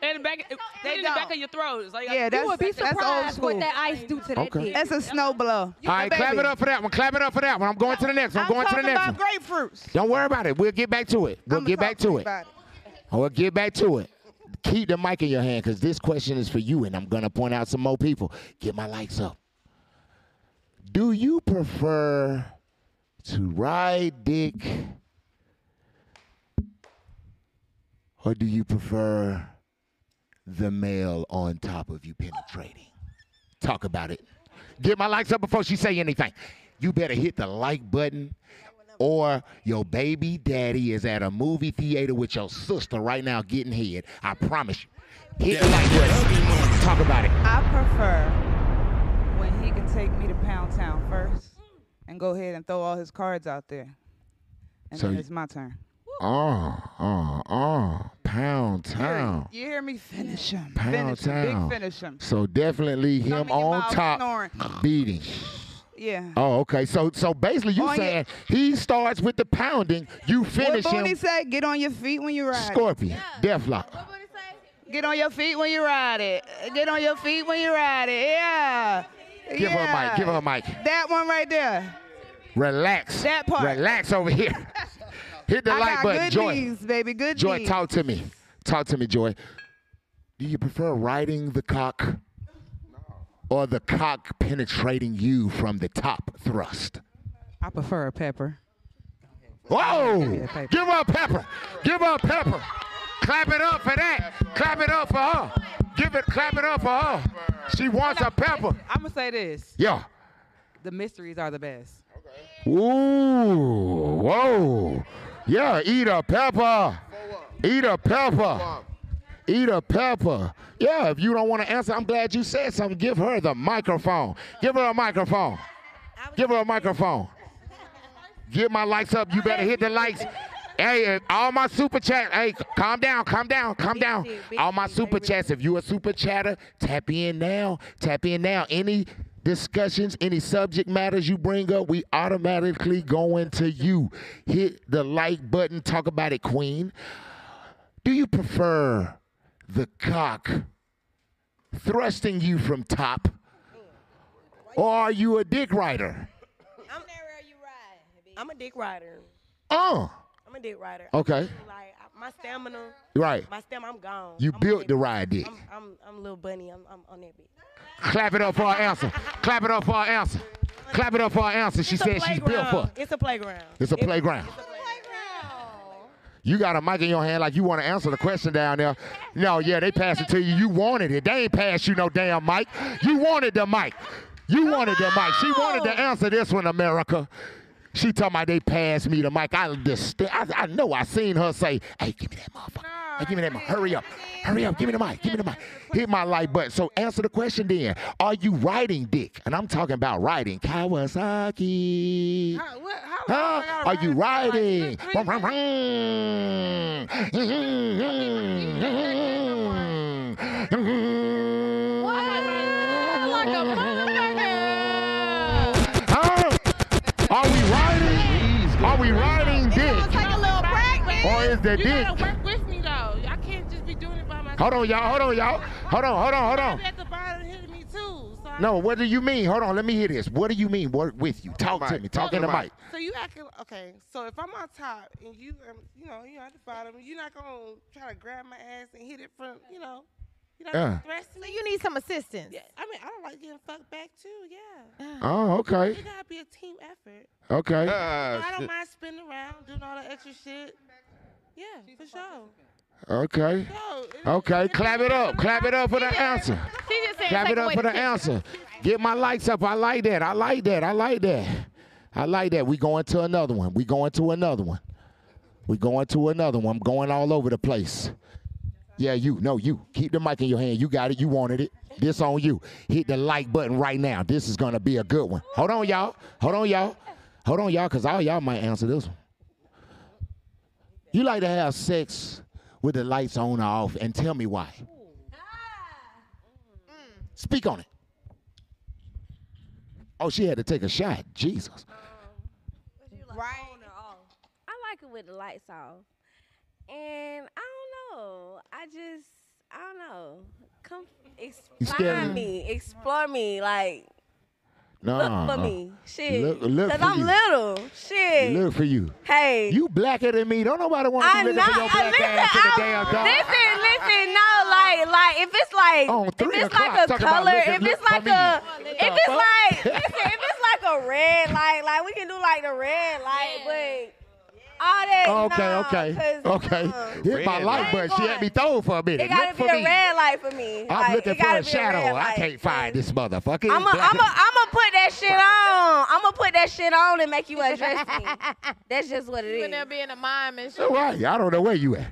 In the back, they in the back of your throat. It's like Yeah, that's, you would be that's old surprised school. what that ice do to that Okay. dick. That's a snow blow. All right, clap it up for that one. Clap it up for that one. I'm going to the next one. I'm going to the next about one. grapefruits. Don't worry about it. We'll get back to it. We'll I'ma get back to it. about We'll get back to it. Keep the mic in your hand because this question is for you, and I'm going to point out some more people. Get my lights up. Do you prefer to ride dick or do you prefer the male on top of you penetrating? Talk about it. Get my likes up before she say anything. You better hit the like button or your baby daddy is at a movie theater with your sister right now getting head. I promise you. Hit the like button. Talk about it. I prefer when he can take me to Pound Town first and go ahead and throw all his cards out there. And So then it's my turn. Oh, oh, oh. Pound town. You hear me? Finish him. Pound finish him. town. Big finish him. So definitely him on mouth top snoring. beating. Yeah. Oh, okay. So so basically you On your- saying he starts with the pounding, you finish what him Booney say? Get on your feet when you ride. it. scorpion, deathlock. Get on your feet when you ride it. Get on your feet when you ride it. Yeah. Give her a mic. Give her a mic. That one right there. Relax. That part. Relax over here. [LAUGHS] Hit the I like button, good Joy. knees, baby. Good. Joy, knees. talk to me. Talk to me, Joy. Do you prefer riding the cock or the cock penetrating you from the top thrust? I prefer a pepper. Whoa! Yeah. Give her a pepper. Give her a pepper. Clap it up for that. Clap it up for her. Give it. Clap it up for her. She wants a pepper. I'm gonna say this. Yeah. The mysteries are the best. Ooh. Whoa. Yeah. Eat a pepper. Eat a pepper. Eat a pepper. Yeah. If you don't want to answer, I'm glad you said something. Give her the microphone. Give her a microphone. Give her a microphone. Get my likes up. You better hit the likes. Hey, all my super chat. Hey, calm down, calm down, calm down. All my super chats. If you a super chatter, tap in now. Tap in now. Any discussions, any subject matters you bring up, we automatically go into you. Hit the like button. Talk about it, Queen. Do you prefer the cock thrusting you from top, or are you a dick rider? I'm I'm a dick rider. Oh. I'm a dick rider. Okay. Like I- my stamina. Right. My stamina, I'm gone. You I'm built the that- ride dick. I'm, I'm, I'm little bunny. I'm, I'm on that bitch. Clap it up for our answer. Clap it up for our answer. Clap it up for our answer. She It's said she's built for. It's a playground. It's a playground. It's a playground. You got a mic in your hand like you want to answer the question down there. No, yeah, they passed it to you. You wanted it. They ain't passed you no damn mic. You wanted the mic. You wanted the mic. She wanted to answer this one, America. She talking about they passed me the mic. I just, I, I know I seen her say, hey, give me that motherfucker. Hey, give me that mic. Hurry up. Hurry up. Give me the mic. Give me the mic. Hit my like button. So answer the question then. Are you riding dick? And I'm talking about riding Kawasaki. Huh? Are you riding? Or is the you dick? gotta work with me though. I can't just be doing it by myself. Hold on, y'all. Hold on, y'all. Hold on, hold on, hold on. At the bottom hitting me too, so No, what do you mean? Hold on, let me hear this. What do you mean work with you? Talk to me. Talk in the mic. So you acting okay? So if I'm on top and you, um, you know, you at the bottom, you're not gonna try to grab my ass and hit it from, you know, you're not Yeah. gonna thrust me. So you need some assistance. Yeah, I mean, I don't like getting fucked back too. Yeah. Oh, okay. It gotta be a team effort. Okay. You know, I don't mind spinning around, doing all that extra shit. Yeah, for sure. Okay. Okay. Clap it up. Clap it up for the answer. She just said Clap it up away for the answer. Get my lights up. I like that. I like that. I like that. I like that. We going to another one. We going to another one. We going to another one. I'm going all over the place. Yeah, you. No, you. Keep the mic in your hand. You got it. You wanted it. This on you. Hit the like button right now. This is gonna be a good one. Hold on, y'all. Hold on, y'all. Hold on, y'all, because all y'all might answer this one. You like to have sex with the lights on or off, and tell me why. Speak on it. Oh, she had to take a shot. Jesus. Right. I like it with the lights off. And I don't know. I just, I don't know. Come explore me. Explore me. Like, No. look for me. Uh, Shit. Look, look Cause for I'm you. little. Shit. Look for you. Hey. You blacker than me. Don't nobody want to I be know. looking for your I- black ass in the listen, damn I'm- dog. listen, listen. No, like, like if it's like, On if it's like a color, looking- if it's like a, if it's like, listen, if it's like a red light, like we can do like the red light, but all that. Okay, nah, okay, 'cause, okay. uh, Hit my Red light light. button. She had me throwing for a minute. It gotta Look be for a me. red light for me. I'm Like, looking for a shadow. red I can't find this motherfucker. I'm gonna I'm I'm put that shit on. I'm gonna put that shit on and make you [LAUGHS] undress me. That's just what it You is. in there being a mime and shit. All right. I don't know where you at.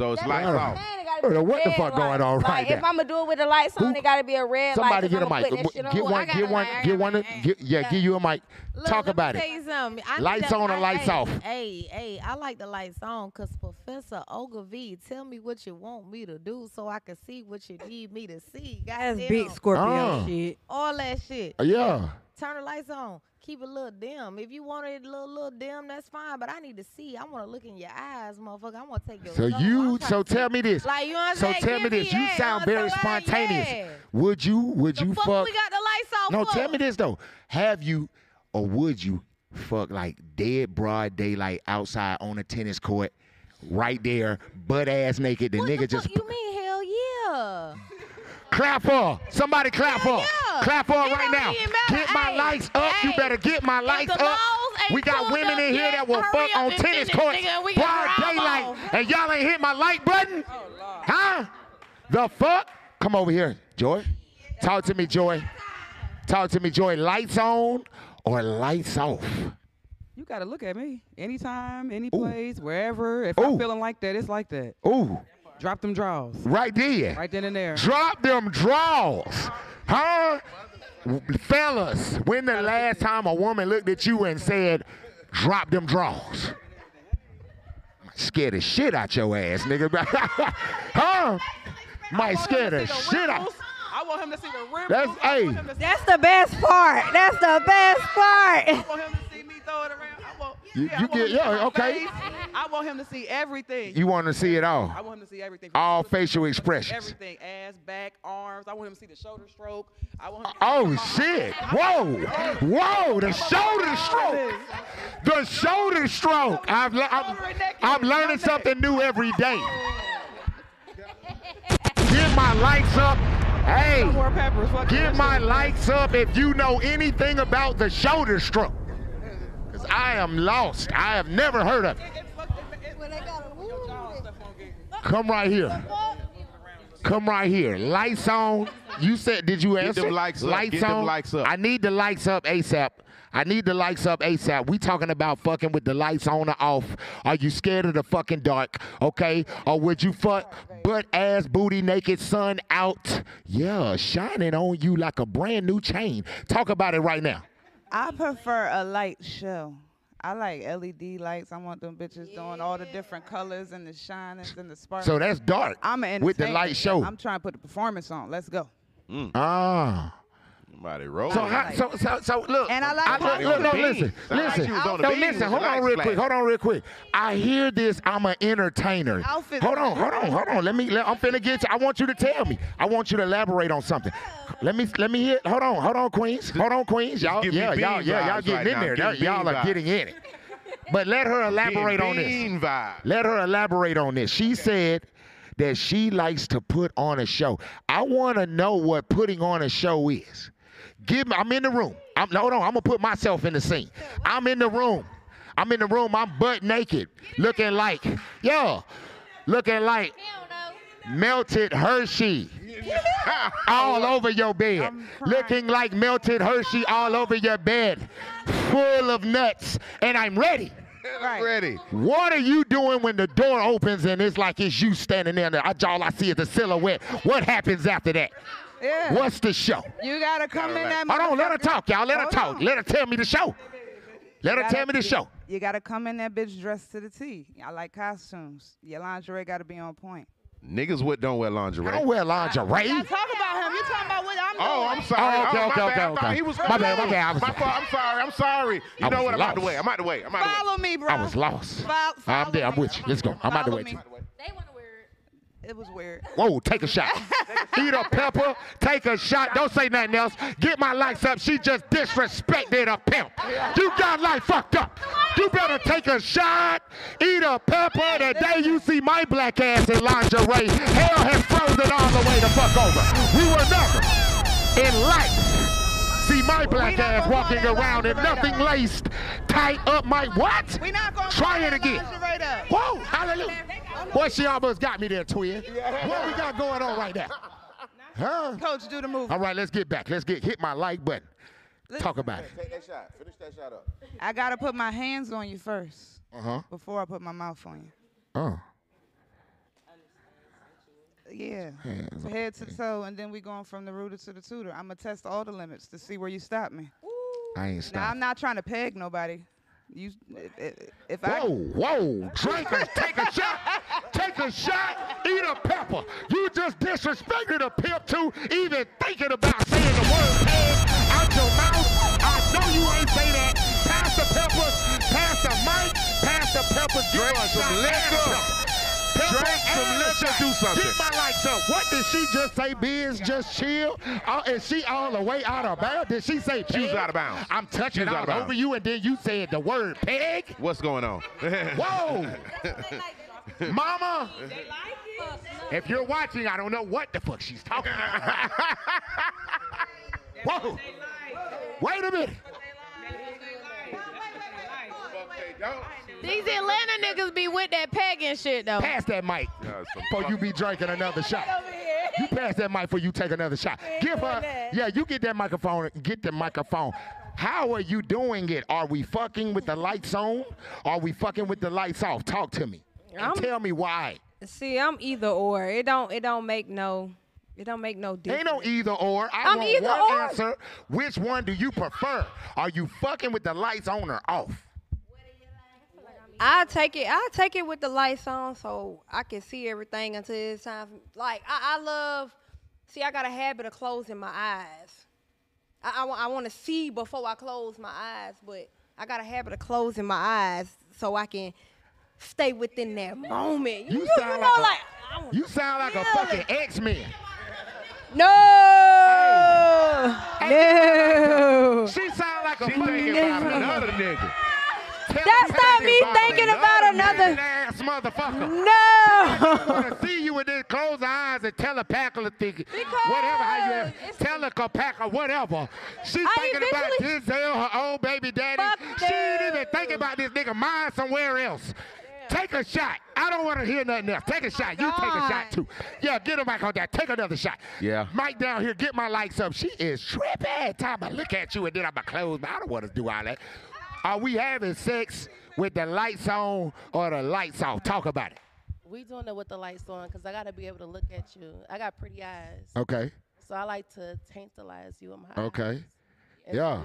So it's That's lights what off. saying, it I gotta don't be know what the fuck light. going on like, right If. I'm gonna do it with the lights on, it gotta be a red Somebody light. get a mic. put that shit Get on. one. Get one. Get one. Get yeah. Give you a mic. Look, Talk let me about tell it. you something. I Lights on or lights off? Hey, hey, I like the lights on because Professor Ogilvy, tell me what you want me to do so I can see what you need me to see. That's Goddamn. big Scorpio Oh. shit. All that shit. Yeah. Turn the lights on. Keep it a little dim. If you want it a little, little dim, that's fine. But I need to see. I want to look in your eyes, motherfucker. I want to take your. So soul. You. So tell me this. Like you know what I'm So saying? tell me Give this. You that. sound very spontaneous. yeah. Would you? Would you fuck fuck? we got the lights off No, for? tell me this though. Have you or would you fuck like dead broad daylight outside on a tennis court, right there, butt ass naked? The nigga just You mean hell yeah? Clap for. her. Somebody clap for. her. yeah. Clap for her It right now. Get my Hey, lights up. You better get my lights up. We got women in here that will fuck on tennis finish, courts, nigga, and broad daylight, off. and y'all ain't hit my like button. Huh? The fuck? Come over here, Joy. Talk to me, Joy. Talk to me, Joy. Lights on or lights off? You gotta look at me. Anytime, any place, wherever. If I'm feeling like that, it's like that. Ooh. Drop them draws. Right there. Right then and there. Drop them draws. Huh? Fellas, when the last time a woman looked at you and said, drop them draws? Scare the shit out your ass, nigga. [LAUGHS] huh? Might scare the shit out. I want him to see the ripples. That's hey. That's the best part. That's the best part. I want him to see me throw it around. You- yeah, you get- yeah, okay. face. I want him to see everything. You want to see it all? I want him to see everything. All facial expressions. Everything. Ass, back, arms. I want him to see the shoulder stroke. I want him Oh shit! Whoa! Whoa! The shoulder stroke. The shoulder stroke. I've le- I'm, I'm learning something new every day. Get my lights up. Hey, get my lights up if you know anything about the shoulder stroke. Cause I am lost. I have never heard of it. Come right here. Come right here. Lights on. You said, did you Get answer? them lights up. Lights Get them on. lights up. I need the lights up ASAP. I need the lights up ASAP. We talking about fucking with the lights on or off. Are you scared of the fucking dark? Okay? Or would you fuck butt ass booty naked sun out? Yeah, shining on you like a brand new chain. Talk about it right now. I prefer a light show. I like LED lights. I want them bitches doing all the different colors and the shinings and the sparkles. So that's dark I'm an with the light show. I'm trying to put the performance on. Let's go. Ah. Somebody roll. So, how, so, so, so, look. And I like I, Somebody look, no, listen, beam. Listen. she was on the no, listen. Hold on, lights real quick. Hold on, real quick. I hear this. I'm an entertainer. Outfit- Hold on, hold on, hold on. Let me. Let, I'm finna get. you. I want you to tell me. I want you to elaborate on something. Let me. Let me hear. Hold on, hold on, Queens. Hold on, Queens. Y'all, yeah, y'all, yeah, y'all vibes getting right in now. there. Give me Y'all are vibes. getting in it. But let her elaborate on this. Bean vibe. Let her elaborate on this. She said that she likes to put on a show. I want to know what putting on a show is. Give me. I'm in the room. I'm hold on. I'm gonna put myself in the scene. I'm in the room. I'm in the room. I'm butt naked, looking like yo, looking like melted Hershey. [LAUGHS] all over your bed, looking like melted Hershey all over your bed, full of nuts, and I'm ready. Right. Ready. What are you doing when the door opens and it's like it's you standing there? And I- all I see is the silhouette. What happens after that? Yeah. What's the show? You gotta come in that. Hold on, let her talk, y'all. Let her talk. on. Let her tell me the show. Let her gotta- tell me the show. You gotta come in that bitch dressed to the T. I like costumes. Your lingerie gotta be on point. Niggas what don't wear lingerie. I don't wear lingerie. Y'all talk about him. You talking about what I'm oh, doing? Oh, I'm sorry. Oh, okay, oh, my okay, bad. okay, I okay. He was My bad, my bad. I was- My fault. I'm sorry. I'm sorry. You I know what? I'm out the way. I'm out the way. I'm out the way. Follow me, bro. I was lost. Fol- I'm there. I'm with you. Let's go. I'm out the way. me. too. It was weird. Whoa, take a shot. [LAUGHS] Eat a pepper, take a shot. Don't say nothing else. Get my likes up. She just disrespected a pimp. You got life fucked up. You better take a shot, eat a pepper. The day you see my black ass in lingerie, hell has frozen all the way the fuck over. We were never in life see my black ass walking around in nothing though. laced, tight up my what? We not gonna Try it again. Whoa, hallelujah. Boy, she almost got me there, twin. What we got going on right now? Huh? Coach, do the move. All right, let's get back. Let's get hit my like button. Talk about it. Take that shot. Finish that shot up. I gotta put my hands on you first Uh-huh. before I put my mouth on you. Oh. Yeah. Hands on Head to toe, and then we going from the rooter to the tutor. I'm gonna test all the limits to see where you stop me. I ain't Now. I'm not trying to peg nobody. You, if, if I Whoa, whoa, drinkers, take a shot, take a shot, eat a pepper. You just disrespected a pimp too, even thinking about saying the word peg out your mouth. I know you ain't say that. Pass the peppers, pass the mic, pass the peppers. Drink some liquor. Drink some liquor, do something. Get my lights up. What did she just say? Bizz Just Chill. Uh, is she all the way out of bounds? Did she say She was out of bounds. I'm touching She out all of bounds. over you, and then you said the word peg. What's going on? [LAUGHS] Whoa! [LAUGHS] Mama! If you're watching, I don't know what the fuck she's talking about. [LAUGHS] Whoa! Wait a minute. These Atlanta niggas be with that pegging shit though. Pass that mic Yeah, before you be drinking another shot. You pass that mic before you take another shot. Give her, yeah, you get that microphone, get the microphone. How are you doing it? Are we fucking with the lights on? Are we fucking with the lights off? Talk to me. And I'm- tell me why. See, I'm either or. It don't. It don't make no. It don't make no difference. Ain't no either or. I I'm want either one or. answer. Which one do you prefer? Are you fucking with the lights on or off? I take it. I take it with the lights on, so I can see everything until it's time. For, like I, I love. See, I got a habit of closing my eyes. I, I, want to see before I close my eyes, but I got a habit of closing my eyes so I can stay within that moment. You, You you, sound know, like a- like I You sound like a fucking X-Men. no, no. She sound like a She fucking thinking about another nigga. That's not me thinking about another. ass motherfucker. No. I want to see you with this close eyes and telepathy, whatever how you have, telepath or whatever. She's I thinking about eventually- Denzel, her old baby daddy. Fuck She ain't even them. thinking about this nigga mind somewhere else. Take a shot. I don't want to hear nothing else. Take a oh shot. You take a shot too. Yeah, get her back on that. Take another shot. Yeah. Mike down here, get my lights up. She is tripping. Time I look at you and then I'm going to close. my- I don't want to do all that. Are we having sex with the lights on or the lights off? Talk about it. We doing it with the lights on because I gotta be able to look at you. I got pretty eyes, Okay. so I like to tantalize you with my Okay. eyes. Yeah.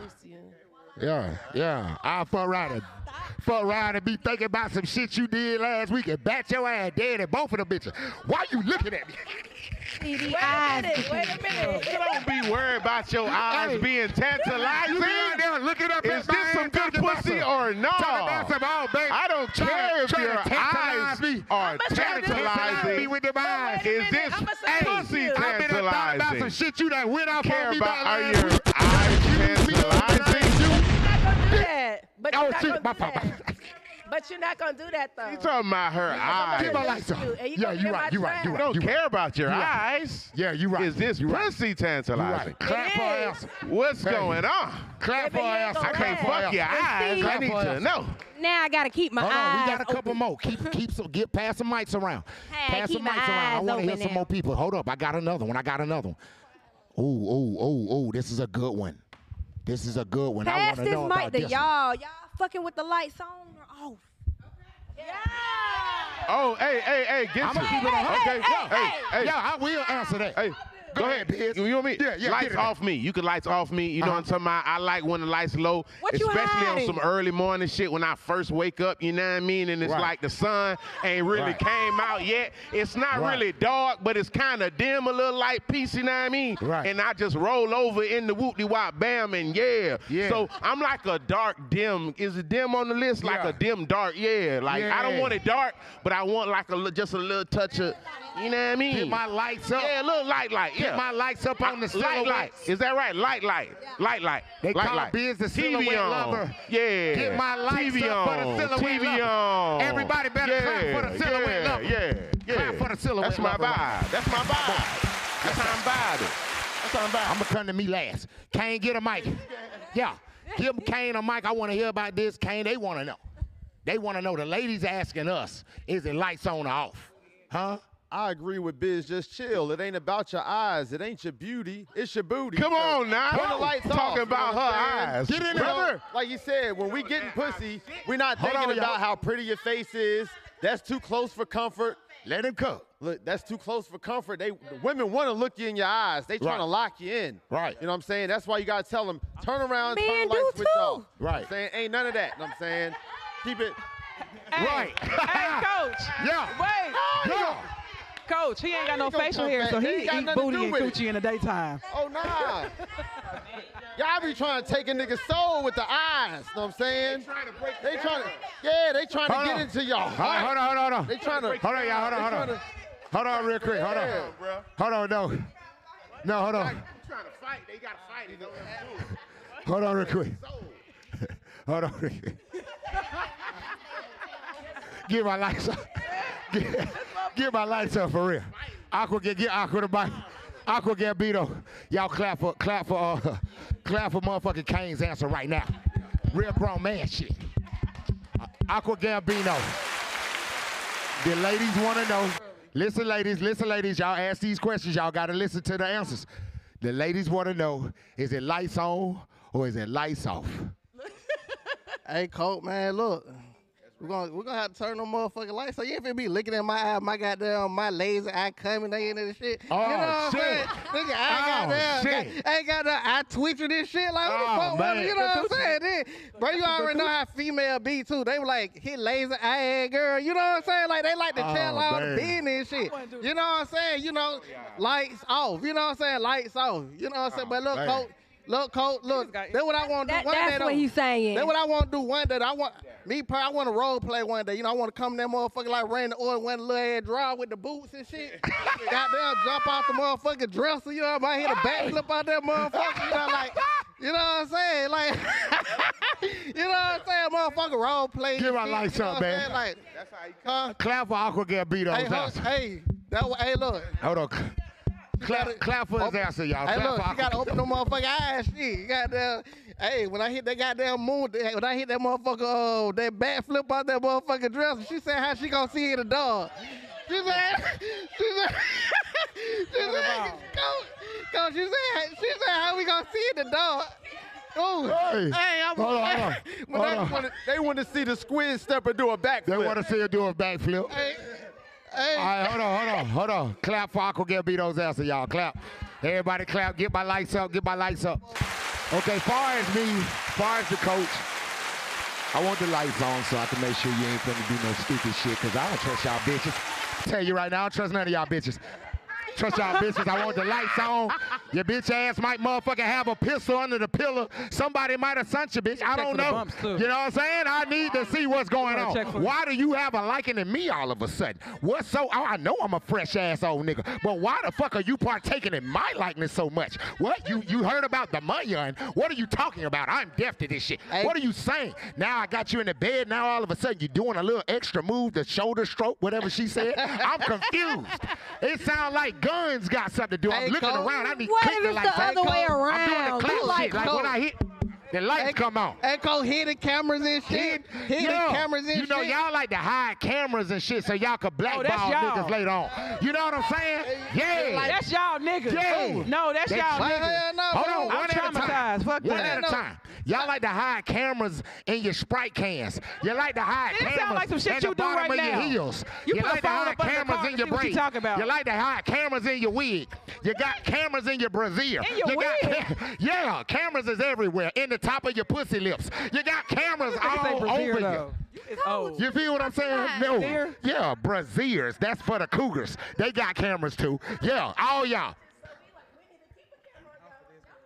Introduce you. Yeah, yeah. I'll fuck around and fuck around and be thinking about some shit you did last week and bat your ass dead at both of them bitches. Why you looking at me? See the eyes. Wait a minute. Don't be worried about your eyes Hey, being tantalizing? You be out there looking up Is at this some good pussy some- or no? Talking about some, oh, baby. I don't Trying to- care if trying to your tantalize eyes me. are I'ma try to tantalize tantalizing. me with them eyes. Is this Hey, pussy I've been about some shit you done went off Care on me about about are last your eyes tantalizing? Do that. But you're Oh, not gonna my do that. [LAUGHS] But you're not gonna do that though. You talking about her eyes? Get my lights on. And you Yeah, you get right, my you right, you right. don't you care about your You right. eyes. Yeah, you right. Is this You right. pussy tantalizing? Right. Clap for her ass. What's Hey. going on? Clap for Baby, her ass. I can't fuck your eyes. I need to know. Now I gotta keep my Hold eyes. on, we got a couple open. more. Keep [LAUGHS] keep some get pass some mics around. Hey, pass some my mics around. I want to hear some more people. Hold up, I got another one. I got another one. Ooh, ooh, ooh, ooh. This is a good one. This is a good one. I want to know mic about to this. y'all. Y'all fucking with the lights on oh, or off? Yeah. Oh, hey, hey, hey, get I'ma keep it on. Okay, Hey, hey, hey, Yeah, I will answer that. Hey, Go ahead, Bizz. You, you want me? Yeah, yeah, Lights off me. You can lights off me. You know Uh-huh. what I'm talking about? I like when the lights low, What you especially on some early morning shit when I first wake up. You know what I mean? And it's Right. like the sun ain't really Right. came out yet. It's not Right. really dark, but it's kind of dim, a little light piece. You know what I mean? Right. And I just roll over in the whoop de wop bam and yeah. Yeah. So I'm like a dark dim. Is it dim on the list? Like Yeah. a dim dark? Yeah. Like I don't want it dark, but I want like a li- just a little touch of. You know what I mean? Get my lights up. Yeah, a little light, light. Get Yeah, my lights up on the light, silhouettes. light. Is that right? Light, light, light, light. They light, call light. Bizz the TV silhouette on. lover. Yeah. Get my lights TV up for the silhouette TV lover. on. Everybody better clap for the silhouette yeah, lover. Yeah, yeah. Clap for the silhouette That's my lover. vibe. That's my vibe. That's how I'm vibing. That's how I'm vibing. I'm gonna come to me last. Kane, get a mic. Yeah, give Kane a mic. I want to hear about this. Kane, they want to know. They want to know. The ladies asking us, is it lights on or off? Huh? I agree with Bizz. Just chill. It ain't about your eyes. It ain't your beauty. It's your booty. Come on now. Turn the lights Talking off. You about her eyes. Get in You there. Like you said, when we getting pussy, we're not Hold thinking on, about how pretty your face is. That's too close for comfort. Let him cook. Look, that's too close for comfort. They the women want to look you in your eyes. They trying Right. to lock you in. Right. You know what I'm saying? That's why you gotta tell them, turn around, Men turn the do light switch too. off. Right. I'm saying ain't none of that. You know what I'm saying? Keep it. Right. Hey, coach. [LAUGHS] Yeah. Wait. Yeah. Coach, he ain't got no facial hair, so he ain't got eat booty and with coochie in the daytime. Oh nah. Y'all be trying to take a nigga's soul with the eyes. Know what I'm saying? They trying to, yeah, they trying to get into y'all. Hold on, hold on, hold on, hold on. They trying to. Hold on, y'all. Hold on, hold on. Hold on, real quick. Hold Yeah. on. Hold on, no. No, hold on. trying to fight. They got to fight. They don't have to do it. Hold on, real quick. [LAUGHS] Hold on, real quick. Get my lights up. Get, get my lights up for real. Aqua, get get Aqua the mic. Aqua Gambino. Y'all clap for clap for uh, clap for motherfucking Kane's answer right now. Real grown man shit. Aqua Gambino. The ladies want to know. Listen, ladies, listen, ladies. Y'all ask these questions. Y'all got to listen to the answers. The ladies want to know: Is it lights on or is it lights off? [LAUGHS] Hey, Colt, man, look. We're gonna we're gonna have to turn them motherfucking lights. So you ain't finna be looking at my eye, my goddamn my laser eye coming they in and shit. Oh, you know what shit. I'm saying? Nigga, I ain't Oh, got shit. that. I ain't got that eye twitching this shit. Like what Oh, the fuck? man. You know what I'm saying? Then, bro, you already know how female be too. They were like hit laser eye girl. You know what I'm saying? Like they like to Oh, tell all man. the business and shit. You know what I'm saying? You know, lights off. You know what I'm saying? Lights off. You know what I'm saying? Oh, but look, man. Colt. Look, Colt, look, that's what I want to do That- one that's day. what though. he's saying. That's what I want to do one day. I want me, per, I want to role play one day. You know, I want to come in that motherfucker like rain the oil, one little head draw with the boots and shit. [LAUGHS] Goddamn, jump off the motherfucking dresser. You know, I might hit a backflip out that motherfucker. You know, like, you know what I'm saying? Like, [LAUGHS] you know what I'm saying? Motherfucker role play. Give my shit, lights you know up, man. Like, That's how you huh? Clap for Aqua Gambino's Hey, huh, answer. hey, that, wa- hey, look. Hold on. Clap, clap for his Open- answer, y'all. Hey, clap look, for you gotta open the motherfucking eyes. Shit, you goddamn. Hey, when I hit that goddamn moon, when I hit that motherfucker, oh, that backflip out that motherfucking dress, she said how she gonna see in the dog. She said, [LAUGHS] she said, [LAUGHS] she said, go, go. She said, she said how we gonna see in the dog. Oh, Hey, hey, I'm. hold on, hold on, [LAUGHS] when hold they on. wanna- They want to see the squid stepper do a backflip. They want to see her do a backflip. hey, hey. All right, hold on, hold on, hold on. Clap for Aqua Gambino's answer, y'all. Clap. Everybody clap. Get my lights up. Get my lights up. Okay, far as me, far as the coach, I want the lights on so I can make sure you ain't gonna do no stupid shit, because I don't trust y'all bitches. Tell you right now, I don't trust none of y'all bitches. Trust y'all bitches. I want the lights on. Your bitch ass might motherfucking have a pistol under the pillow. Somebody might have sent you, bitch. I don't know. You know what I'm saying? I need to see what's going on. Why do you have a liking in me all of a sudden? What's so? I know I'm a fresh ass old nigga, but why the fuck are you partaking in my likeness so much? What you you heard about the Mayan? What are you talking about? I'm deaf to this shit. Hey. What are you saying? Now I got you in the bed. Now all of a sudden you're doing a little extra move, the shoulder stroke, whatever she said. [LAUGHS] I'm confused. It sounds like guns got something to do. I'm hey, looking Cole. around. I need clicking like the other way around? I'm doing the like, like when I hit. The lights Echo, come on. Echo hidden cameras and shit. Hid, hidden yeah. cameras and you know, shit. You know, y'all like to hide cameras and shit so y'all could oh, blackball oh, niggas later on. You know what I'm saying? Yeah. Like, that's y'all niggas. Yeah. No, that's y'all niggas. Hell no, Hold on, I'm one traumatized. At a time. Fuck one that. at a time. Y'all like to hide cameras in your Sprite cans. You like to hide cameras like some shit in you the do bottom right of now. your heels. You, you like to hide cameras in your braids. You, you like to hide cameras in your wig. You got cameras in your brazier. In your you wig? Yeah, cameras is everywhere. In the top of your pussy lips. You got cameras all over though. you. No, you feel what I'm saying? No. Yeah, braziers. That's for the cougars. They got cameras too. Yeah, all y'all.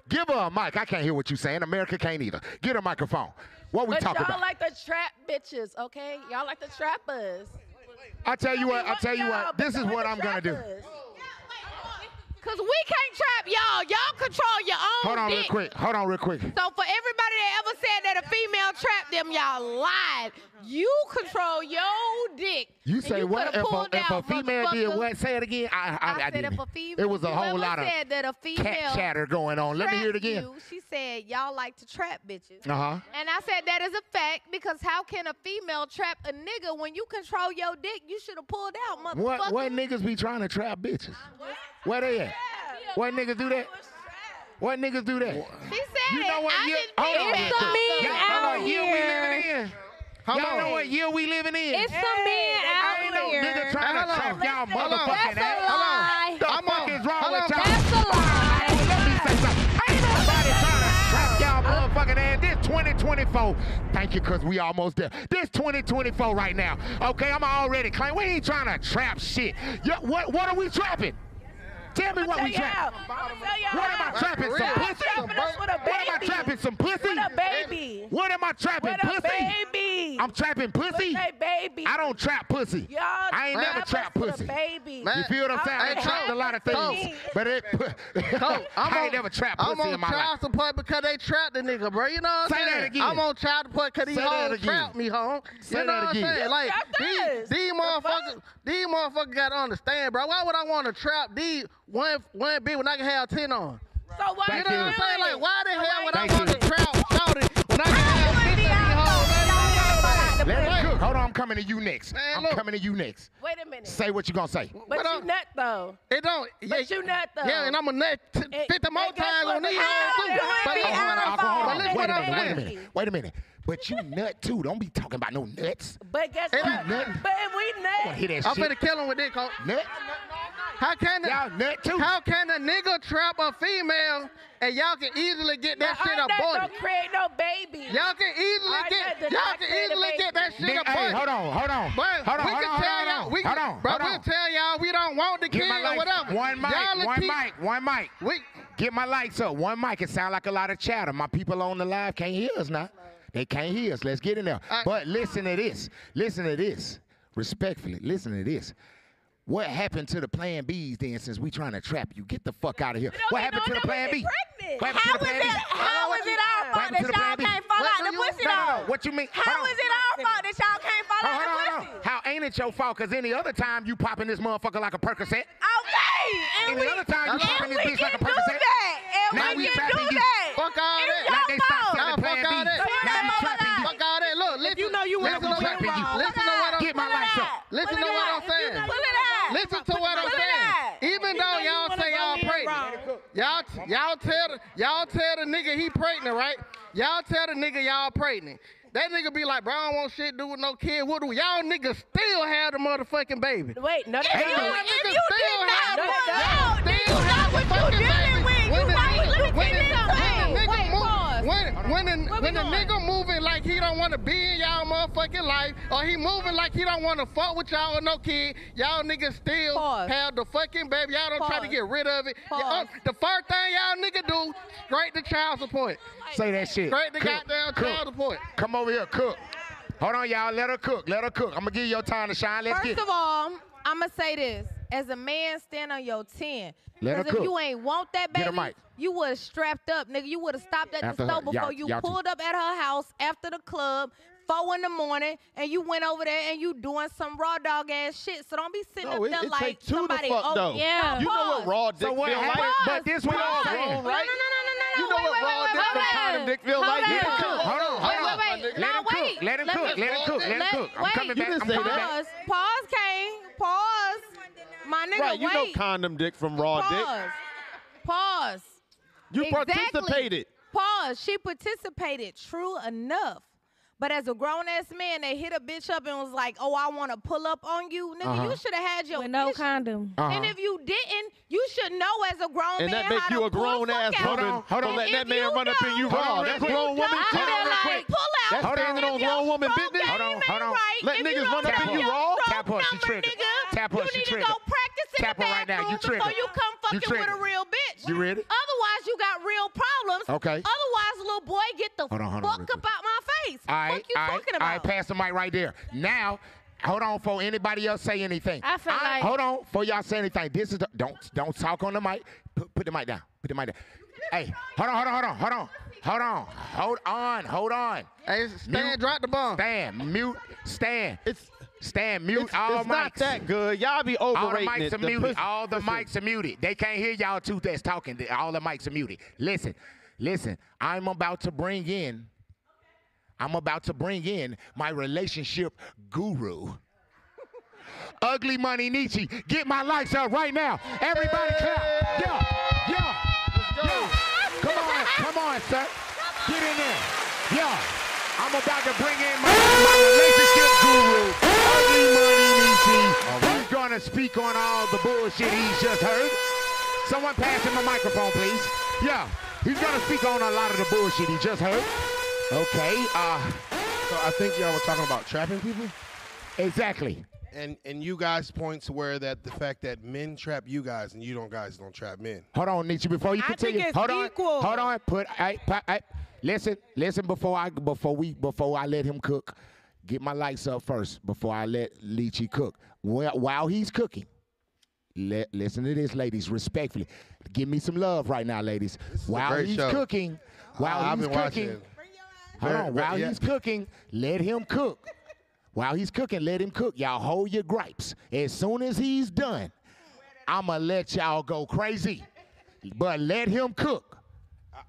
Give her a mic. I can't hear what you're saying. America can't either. Get a microphone. What we but talking about? Y'all like the trap bitches, okay? Y'all like the trappers. I tell you what. I tell you what. This is what I'm gonna do. Because we can't trap y'all. Y'all control your own Hold on dick. real quick. Hold on real quick. So for everybody that ever said that a female trapped them, y'all lied. You control your dick. You say you what? If a, if a female did what? Say it again. I, I, I, I said if a female. It was a whole lot of said that a female chatter going on. Let me hear it again. You, she said y'all like to trap bitches. Uh huh. And I said that is a fact because how can a female trap a nigga when you control your dick? You should have pulled out, motherfucker. What, what niggas be trying to trap bitches? What? Where they at? What niggas do that? What niggas do that? She said you know what year? Hold on. It's out know year we living in. Y'all know what year we living in. It's some man out here. Ain't no nigga trying to trap y'all motherfucking ass. a lie The I'm fuck is wrong with y'all? That's a lie. Let me say something. Ain't nobody trying to trap y'all motherfucking ass. This 2024. Thank you, because we almost there. This 2024 right now. Okay, I'm already claiming. We ain't trying to trap shit. What, what are we trapping? Tell me what we trapping. What am I trapping? Some pussy? What am I trapping? Some pussy? What a baby. What am I trapping? Pussy? baby. I'm trapping pussy? baby. I don't trap pussy. Y'all I ain't never trapped pussy. Baby. You feel what I'm saying? I ain't trapped a lot of things. But it, [LAUGHS] [LAUGHS] I ain't never trapped pussy in my life. I'm on child support because they trapped the nigga, bro. You know what I'm saying? Say that again. I'm on child support because these hoes trapped me, home. You know what I'm saying? Like, these motherfuckers, these motherfuckers got to understand, bro. Why would I want to trap these one one bit when I can have ten on. So why you know what I'm saying? Like why the hell would I want to crowd when I can have on? Let me. Hold on, I'm coming to you next. Man, I'm look. coming to you next. Wait a minute. Say what you're gonna say. But, but you nut though. It don't. Yeah, but you nut though. Yeah, and I'm a nut t- it, 50 more times on these hoes too. But. Wait a minute. Wait a minute. But you nut too. Don't be talking about no nuts. But guess Ain't what? But if we nut, I wanna hear that I'm shit. finna kill him with this, coach. Nut. How can a, Y'all nut too. how can a nigga trap a female and y'all can easily get that shit aborted? Don't create no baby. Y'all can easily Our get y'all can easily get that shit aborted. hey, hold on, hold on. But hold on, we hold can on, tell hold y'all, on, we can, hold on, bro, hold we'll on. tell y'all we don't want the Get kid my or whatever. One mic, y'all one keep, mic, one mic. We, Get my lights up. One mic. It sound like a lot of chatter. My people on the live can't hear us now. They can't hear us. Let's get in there. I, but listen to this. Listen to this. Respectfully, listen to this. What happened to the plan Bs then since we trying to trap you? Get the fuck out of here. What happened to the plan B? What happened to the plan it, B? How is it our fault that y'all can't fall out the pussy? What you mean? How is it our fault that y'all can't fall out the pussy? How ain't it your fault? Cause any other time you popping this motherfucker like a Percocet. I and, and we, the other time you popping this bitch like a percocet. And now we, we can do you. that. Fuck all it's that. Like they stop selling no, Plan fuck B. All that. Now you trapping you. Fuck all that. Look, listen. You know you want to go trapping. Listen to what I'm saying. Get my lights up. Listen to what I'm saying. Listen to what I'm saying. Even though y'all say y'all pregnant, y'all y'all tell y'all tell the nigga he pregnant, right? Y'all tell the nigga y'all pregnant. That nigga be like, bro, I don't want shit to do with no kid. What do y'all niggas still have the motherfucking baby? Wait, no, they don't. Y'all niggas you still have no, the, no, y'all still have the fucking baby. When the nigga move in he don't want want to be in y'all motherfucking life, or he moving like he don't want to fuck with y'all or no kid, y'all niggas still have the fucking baby. Y'all don't try to get rid of it. Y'all- uh, the first thing y'all nigga do, straight to child support. Say that shit. Straight to Cook, goddamn cook. child support. Come over here, cook. Hold on, y'all. Let her cook. Let her cook. I'm gonna give you your time to shine. Let's First get. of all, I'm gonna say this: as a man, stand on your ten. Let her Because if cook. you ain't want that Get her baby, mic. you would have strapped up, nigga. You would have stopped at After the store Y'all- before you y'all pulled up at her house after the club, four in the morning, and you went over there and you doing some raw dog ass shit. So don't be sitting No, up it- there it like take two to somebody. fuck, oh though. yeah, You know what raw dick So what feel like? happened? Pause, But this pause. we all No, grown, no, no, no, no, no, no, You know wait, what wait, raw wait, dick wait, from wait. condom dick feel Hold like? on. Let it cook. Hold on, hold on. wait, wait. Let him cook. Let him cook. Let him cook. Let him cook. I'm coming back. I'm coming back. Pause. Pause, Kane. Pause. My nigga, Right, you wait. know condom dick from raw dick. Pause. Pause. You Exactly. participated. Pause. She participated. True enough. But as a grown ass man, they hit a bitch up and was like, "Oh, I want to pull up on you, nigga. Uh-huh. You should have had your With no issue. condom. Uh-huh. And if you didn't, you should know as a grown And man that make how you to a grown pull ass woman Hold on, hold on. letting And that man you run up in you don't- Hold on, That's real grown woman I shit. feel real quick. pull out. That's Hold on. standing on If grown woman stroke business. Hold on, hold on. Let niggas run up know in you your raw. Tap her, she number, triggered. nigga, Tap her, you need to go practice in the right now, you bathroom before you come You fucking with a real bitch. You ready? Otherwise, you got real problems. Okay. Otherwise, little boy, get the Hold on, hold on, fuck real quick. up out my face. All right, fuck you all right, talking all about? right. Pass the mic right there. Now, hold on for anybody else say anything. I feel like- hold on for y'all say anything. This is the, don't don't talk on the mic. Put, put the mic down. Put the mic down. Hey, hold on, hold on, hold on, hold on, hold on, hold on, hold on. Hey, Stan, drop the bomb. Stand, mute, stand. It's Stand, mute it's, all it's mics. not that good. Y'all be All the mics it. are The muted. pussy- All the listen, mics are muted. They can't hear y'all two that's talking. All the mics are muted. Listen, listen. I'm about to bring in. I'm about to bring in my relationship guru. Ugly Money Niche. Get my lights up right now. Everybody clap. Yeah, yeah, yeah. Come on, come on, sir. Get in there. Yeah. I'm about to bring in my, my relationship guru, Ugly Money Niche. He's gonna speak on all the bullshit he's just heard. Someone pass him a microphone, please. Yeah, he's gonna speak on a lot of the bullshit he just heard. Okay, uh, So I think y'all were talking about trapping people, exactly. and and you guys point to where that the fact that men trap you guys and you don't guys don't trap men. Hold on, Niche. Before you I think continue, it's hold on, hold on. Put, I, I, listen, listen. Before I, before we, before I let him cook, get my lights up first. Before I let Niche cook. Well, while he's cooking, let, listen to this, ladies, respectfully. Give me some love right now, ladies. While he's show. cooking, while I've he's been cooking, hold on. While yeah. he's cooking, let him cook. While he's cooking, let him cook. Y'all hold your gripes. As soon as he's done, I'ma let y'all go crazy. But let him cook.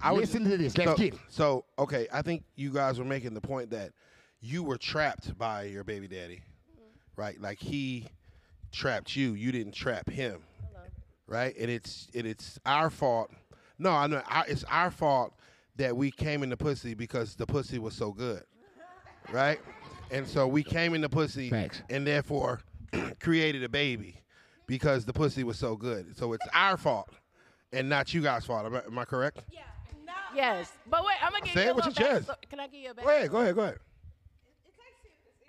I was- Listen to this. Let's so, get it. So okay, I think you guys were making the point that you were trapped by your baby daddy, mm-hmm. right? Like he trapped you. You didn't trap him, right? And it's and it's our fault. No, I know it's our fault that we came in the pussy because the pussy was so good, [LAUGHS] right? And so we came in the pussy Facts. and therefore [CLEARS THROAT] created a baby because the pussy was so good. So it's our fault and not you guys' fault. Am I, am I correct? Yes, but wait, I'm gonna give Say you it a with little your chest. backsto- Can I give you a back? Go ahead, go ahead, go ahead.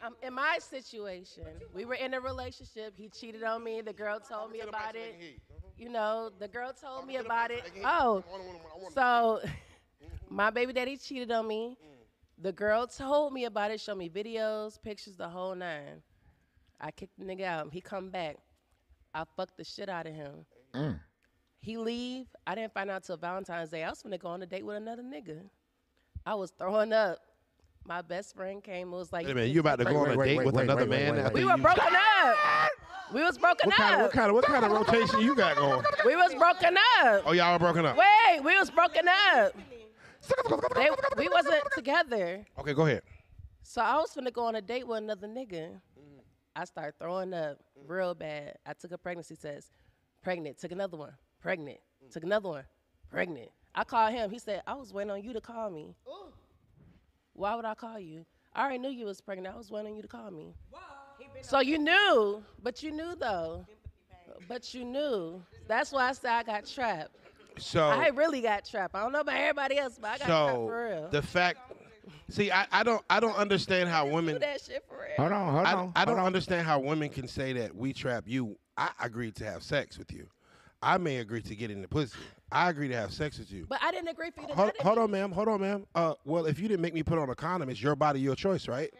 Um, in my situation, we were in a relationship. He cheated on me. The girl told me about it. You know, the girl told me about it. Oh, so [LAUGHS] my baby daddy cheated on me. The girl told me about it, showed me videos, pictures, the whole nine. I kicked the nigga out. He come back. I fucked the shit out of him. Mm. He leave. I didn't find out till Valentine's Day. I was gonna go on a date with another nigga. I was throwing up. My best friend came and was like, Wait a minute, you about to go on a date with another man after We you? were broken up. We was broken What up. kind, of, what kind of what kind of rotation you got going? We was broken up. Oh, y'all were broken up. Wait, we was broken up. They, we wasn't together. Okay, go ahead. So I was finna go on a date with another nigga. I started throwing up real bad. I took a pregnancy test. Pregnant. Took another one. Pregnant. Took another one. Pregnant. I called him. He said, I was waiting on you to call me. Why would I call you? I already knew you was pregnant. I was waiting on you to call me. So you knew, but you knew though. But you knew. That's why I said I got trapped. So I really got trapped. I don't know about everybody else, but I got trapped for so real. the fact See, I, I don't I don't understand how women. that shit for real. Hold on, hold I, on. I don't hold on. understand how women can say that we trap you. I agreed to have sex with you. I may agree to get in the pussy. I agree to have sex with you. But I didn't agree for you to Hold, hold on, ma'am. Hold on, ma'am. Uh, well, if you didn't make me put on a condom, it's your body, your choice, right?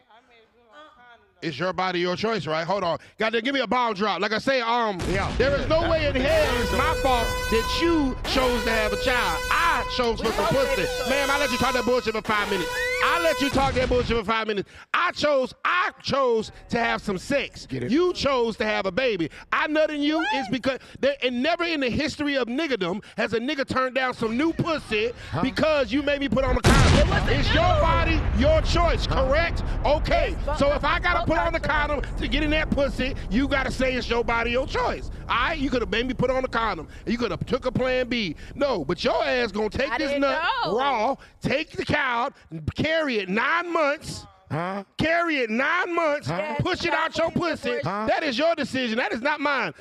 It's your body, your choice, right? Hold on. Goddamn, give me a bomb drop. Like I say, um, yeah. there is no way in hell it's my fault that you chose to have a child. I chose for some pussy. Ma'am, I let you talk that bullshit for five minutes. I let you talk that bullshit for five minutes. I chose, I chose to have some sex. You chose to have a baby. I nutting you is because there, and never in the history of niggerdom has a nigga turned down some new pussy because you made me put on a condom. It's your body, your choice, correct? Okay. So if I gotta put on the condom to get in that pussy, you gotta say it's your body, your choice. All right, you could have made me put on the condom. You could have took a plan B. No, but your ass gonna take I this nut know. raw, take the cow, carry it nine months. Huh? Carry it nine months, Huh? push it out your pussy. Huh? That is your decision. That is not mine.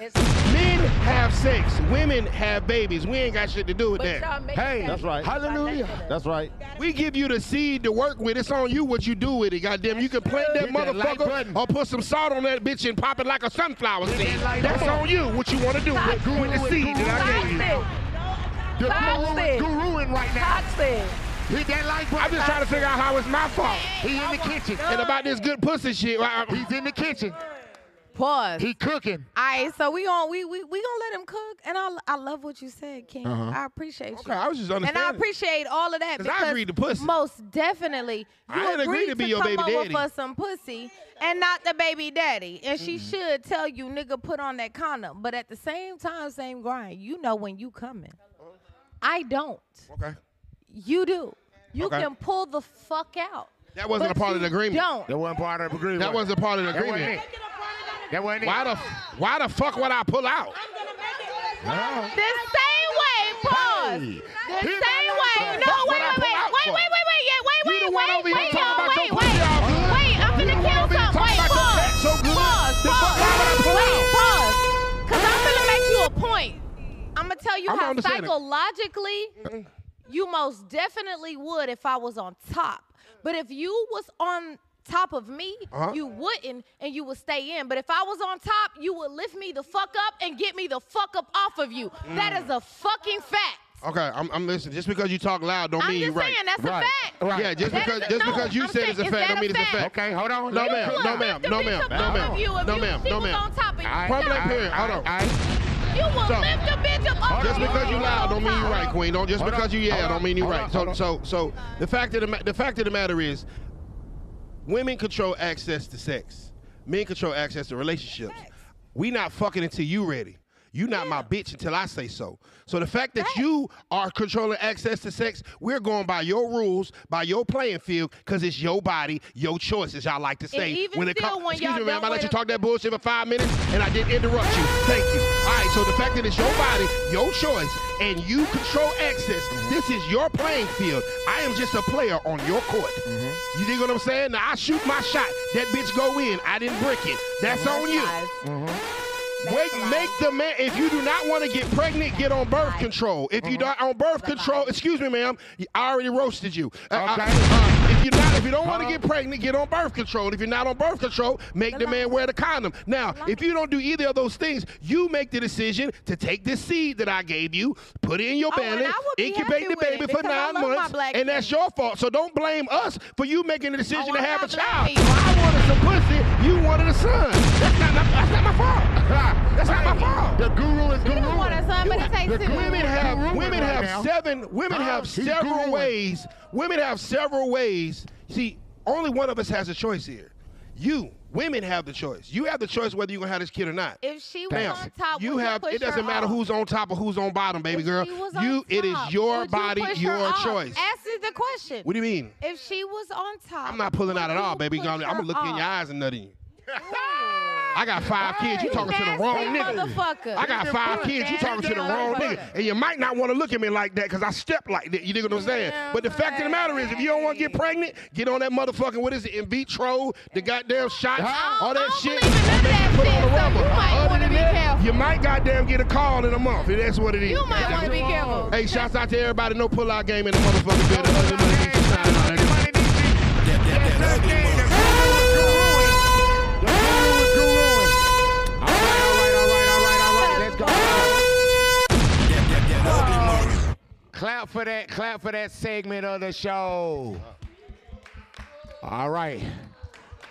Men have sex. Women have babies. We ain't got shit to do with But that. y'all Hey, That's right. Hallelujah. That's right. We give you the seed to work with. It's on you what you do with it. Goddamn, you can plant that Hit that motherfucker button. or put some salt on that bitch and pop it like a sunflower seed. That's on you what you want to do with, with the seed that I gave you. The Toxic. guru is guruing right now. Toxic. Hit that like button. I'm just trying to figure out how it's my fault. He in the kitchen. And about this good pussy shit. I- I- He's in the kitchen. Pause. He cooking. All right, so we on we we we gonna let him cook, and I I love what you said, King. Uh-huh. I appreciate Okay. I was just understanding. and I appreciate all of that 'Cause I because agreed to pussy. most definitely you I ain't agreed agreed to be your come baby over daddy. for some pussy and not the baby daddy, and she Mm-hmm. should tell you, nigga, put on that condom. But at the same time, same grind, you know when you coming. I don't. Okay. You do. You Okay. can pull the fuck out. That wasn't But a part of the you agreement. Don't. That wasn't part of the agreement. That wasn't part of the That wasn't agreement. it. That wasn't it. Why the why the fuck would I pull out? Huh? The same way, pause. Hey. The He same not way. like No, that. wait, I wait, pull wait, out wait, for? wait, wait, wait, yeah, wait, You wait, the one wait, over here wait, talking y'all, about your wait, pussy wait, all good. wait. I'm You finna one kill over here something. talking Wait, about your pause, back so good. pause, The fuck pause. why would I pull Wait, out? pause. Cause I'm gonna make you a point. I'm gonna tell you I'm how understanding. psychologically mm-hmm. You most definitely would if I was on top. But if you was on top of me, Uh-huh. you wouldn't and you would stay in. But if I was on top, you would lift me the fuck up and get me the fuck up off of you. That Mm. is a fucking fact. Okay, I'm, I'm listening. Just because you talk loud don't I'm mean you're right. I'm just saying that's a fact. Right. Yeah, just That because a- just no, because you I'm said it's a fact is don't mean it's a fact. Okay, hold on. No, You ma'am. would No, lift ma'am. the No, bitch ma'am. up No, off ma'am. of you if No, you- ma'am. she No, was ma'am. on top of you. All right, Point blank all right, period. Hold all on. Right, all right. You will So- lift the bitch up off Just because you if loud don't mean you're right, Queen. Don't just Hold because on, you yeah don't mean you're right. on, So so so the fact of the the fact of the matter is, women control access to sex. Men control access to relationships. We not fucking until you ready. You not my bitch until I say so. So the fact that you are controlling access to sex, we're going by your rules, by your playing field, because it's your body, your choices, as y'all like to say. even it still, comes, when excuse me, ma'am, I let you talk that bullshit for five minutes, and I didn't interrupt you. Thank you. All right, so the fact that it's your body, your choice, and you control access, this is your playing field. I am just a player on your court. Mm-hmm. You dig what I'm saying? Now I shoot my shot. That bitch go in. I didn't brick it. That's on you. Wait, make the man. If you do not want to get pregnant, get on birth control. If you don't on birth control, excuse me, ma'am, I already roasted you. Uh, uh, Okay. uh, if you're not, if you don't want to get pregnant, get on birth control. If you're not on birth control, make the man wear the condom. Now, if you don't do either of those things, you make the decision to take this seed that I gave you, put it in your Oh, belly, be incubate the baby for nine months, and that's your fault. So don't blame us for you making the decision Oh, to have a child. I wanted some pussy, you wanted a son. That's not, that's not my fault. That's not my fault. The guru is You don't want a guruing. son, but it takes two. Women have women right have now. seven women ah, have He's several guruing. ways. Women have several ways. See, only one of us has a choice here. You, women have the choice. You have the choice whether you're gonna have this kid or not. If she was Ma'am, on top, you would have push it doesn't matter off? who's on top or who's on bottom, baby If girl. she was on You it is your would you body, your off? choice. Answer the question. What do you mean? If she was on top, I'm not pulling out at all, baby. girl. I'm gonna look you in your eyes and nut in you. I got five kids. You talking to the wrong nigga. motherfucker. I got five kids. You talking to the wrong nigga. And you might not want to look at me like that because I step like that. You dig what I'm saying? But the fact of the matter is, if you don't want to get pregnant, get on that motherfucking, what is it, in vitro, the goddamn shots, all that shit. and you put on the rubber. You uh, might wanna be careful. You might goddamn get a call in a month. And that's what it is. You might wanna be careful. Hey, shouts out to everybody. No pull out game in the motherfucking building. Other than the shine on, nigga. Clap for that. Clap for that segment of the show. All right.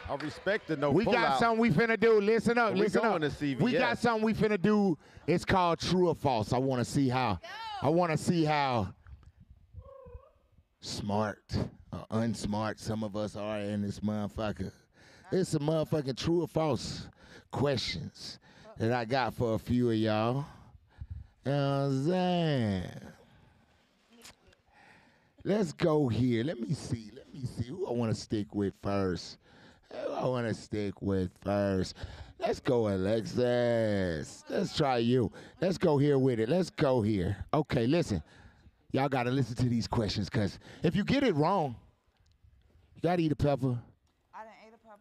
I respect the no we got pullout. something we finna do. Listen up, We listen going up. We got something we finna do. It's called true or false. I want to see how. I want to see how smart or unsmart some of us are in this motherfucker. It's a motherfucking true or false questions that I got for a few of y'all. You know what I'm saying? Let's go here. Let me see. Let me see who I want to stick with first. Who I want to stick with first. Let's go, Alexis. Let's try you. Let's go here with it. Let's go here. Okay, listen. Y'all got to listen to these questions because if you get it wrong, you got to eat a pepper.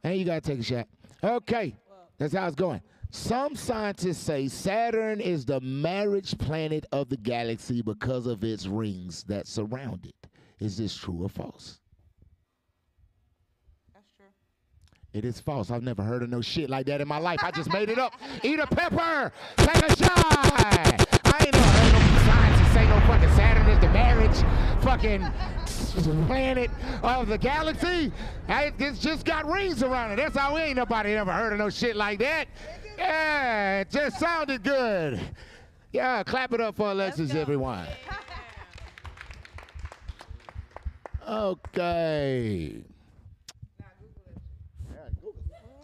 And you got to take a shot. Okay, that's how it's going. Some scientists say Saturn is the marriage planet of the galaxy because of its rings that surround it. Is this true or false? That's true. It is false. I've never heard of no shit like that in my life. I just made it up. Eat a pepper. Take a shot. I ain't never heard no scientists say no fucking Saturn is the marriage fucking planet of the galaxy. I, it's just got rings around it. That's how we ain't nobody ever heard of no shit like that. Yeah, it just sounded good. Yeah, clap it up for Alexis, everyone. Okay.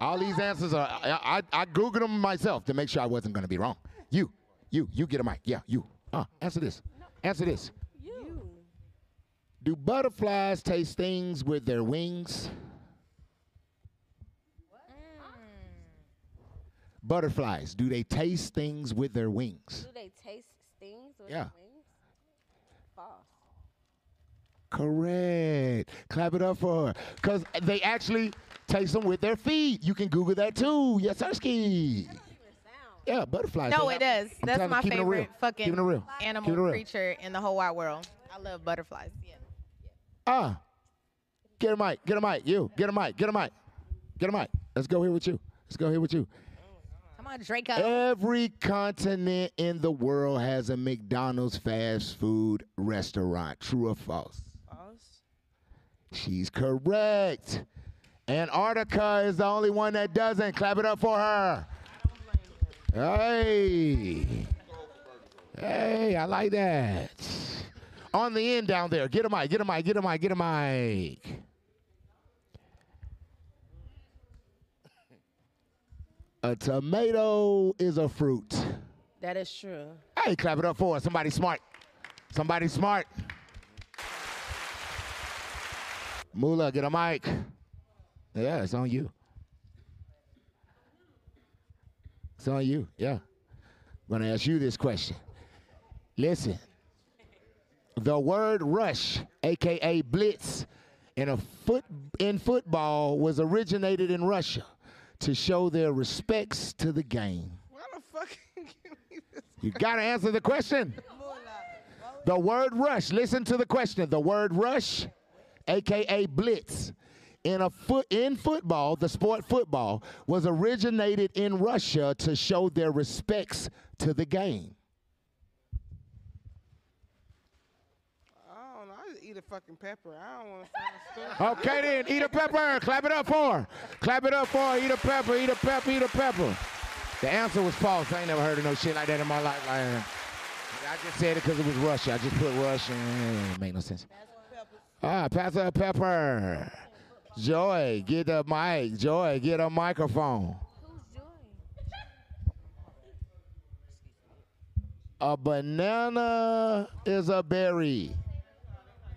All these answers are, I, I, I Googled them myself to make sure I wasn't going to be wrong. You, you, you get a mic. Yeah, you. Uh, answer this. Answer this. Do butterflies taste things with their wings? Butterflies, do they taste things with their wings? Do they taste with Yeah. wings? False. Correct. Clap it up for her. Because they actually taste them with their feet. You can Google that too. Yes, Sirski. Yeah, butterflies. No, it does. I'm That's my favorite fucking real. animal real. creature in the whole wide world. I love butterflies. Yeah. Ah. Get a mic. Get a mic. You. Get a mic. Get a mic. Get a mic. Let's go here with you. Let's go here with you. Come on, Draco. Every continent in the world has a McDonald's fast food restaurant. True or? False. She's correct. Antarctica is the only one that doesn't. Clap it up for her. Hey. Hey, I like that. On the end down there. Get a mic, get a mic, get a mic, get a mic. A tomato is a fruit. That is true. Hey, clap it up for. Somebody smart. Somebody smart. Mula, get a mic. Yeah, it's on you. It's on you. Yeah. I'm gonna ask you this question. Listen. The word rush, aka blitz, in a foot in football was originated in Russia to show their respects to the game. Why the fuck? [LAUGHS] Give me this? You gotta answer the question. The word rush, listen to the question. The word rush, aka blitz, in a foot in football, the sport football, was originated in Russia to show their respects to the game. I don't know. I just eat a fucking pepper. I don't want to sound. Okay then, eat a pepper. Clap it up for her. Clap it up for her. Eat a pepper, eat a pepper, eat a pepper. The answer was false. I ain't never heard of no shit like that in my life. Like, I just said it because it was Russia. I just put Russia. It make no sense. Ah, pass her pepper. Joy, get a mic. Joy, get a microphone. A banana is a berry.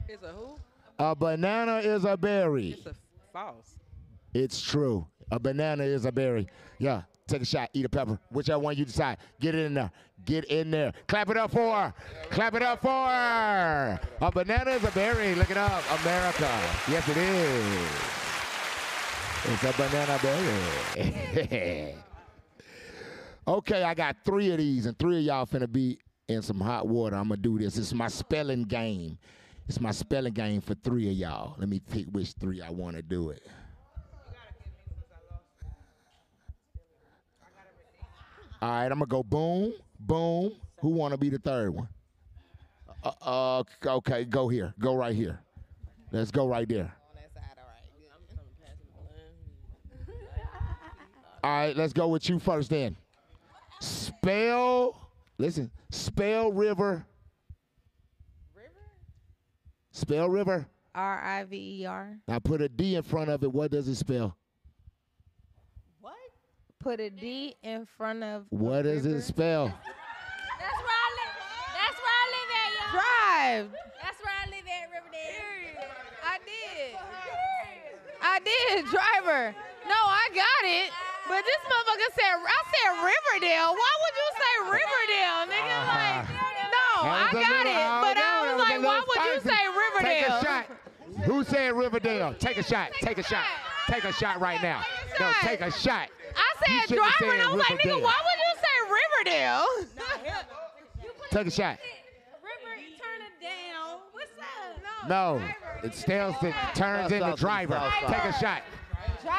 It's a who? A banana is a berry. It's a false. It's true. A banana is a berry. Yeah. Take a shot. Eat a pepper. Whichever one you decide. Get it in there. Get in there. Clap it up for. Clap it up for. A banana is a berry. Look it up. America. Yes, it is. It's a banana berry. [LAUGHS] okay, I got three of these, and three of y'all finna be in some hot water. I'm gonna do this. It's my spelling game. It's my spelling game for three of y'all. Let me pick which three I want to do it. All right, I'm gonna go boom, boom. Who want to be the third one? Uh, uh, okay, go here. Go right here. Let's go right there. All right, let's go with you first then. Spell, listen, spell river. Spell river. R I V E R. Now put a D in front of it. What does it spell? Put a D in front of. What does it spell? [LAUGHS] That's where I live. That's where I live at, y'all. Drive. That's where I live at, Riverdale. I did. I did, driver. No, I got it. But this motherfucker said, I said Riverdale. Why would you say Riverdale, nigga? Like, [LAUGHS] no, I That was a got it. But I was was like, why would you say Riverdale? Take a shot. Who said Riverdale? Take a shot. Take a shot. Take a shot right now. No, take a shot. I said shouldn't driver, and I said was like, nigga, why would you say Riverdale? Take a shot. River, turn it down. What's up? No, it still it turns into driver. Take a shot.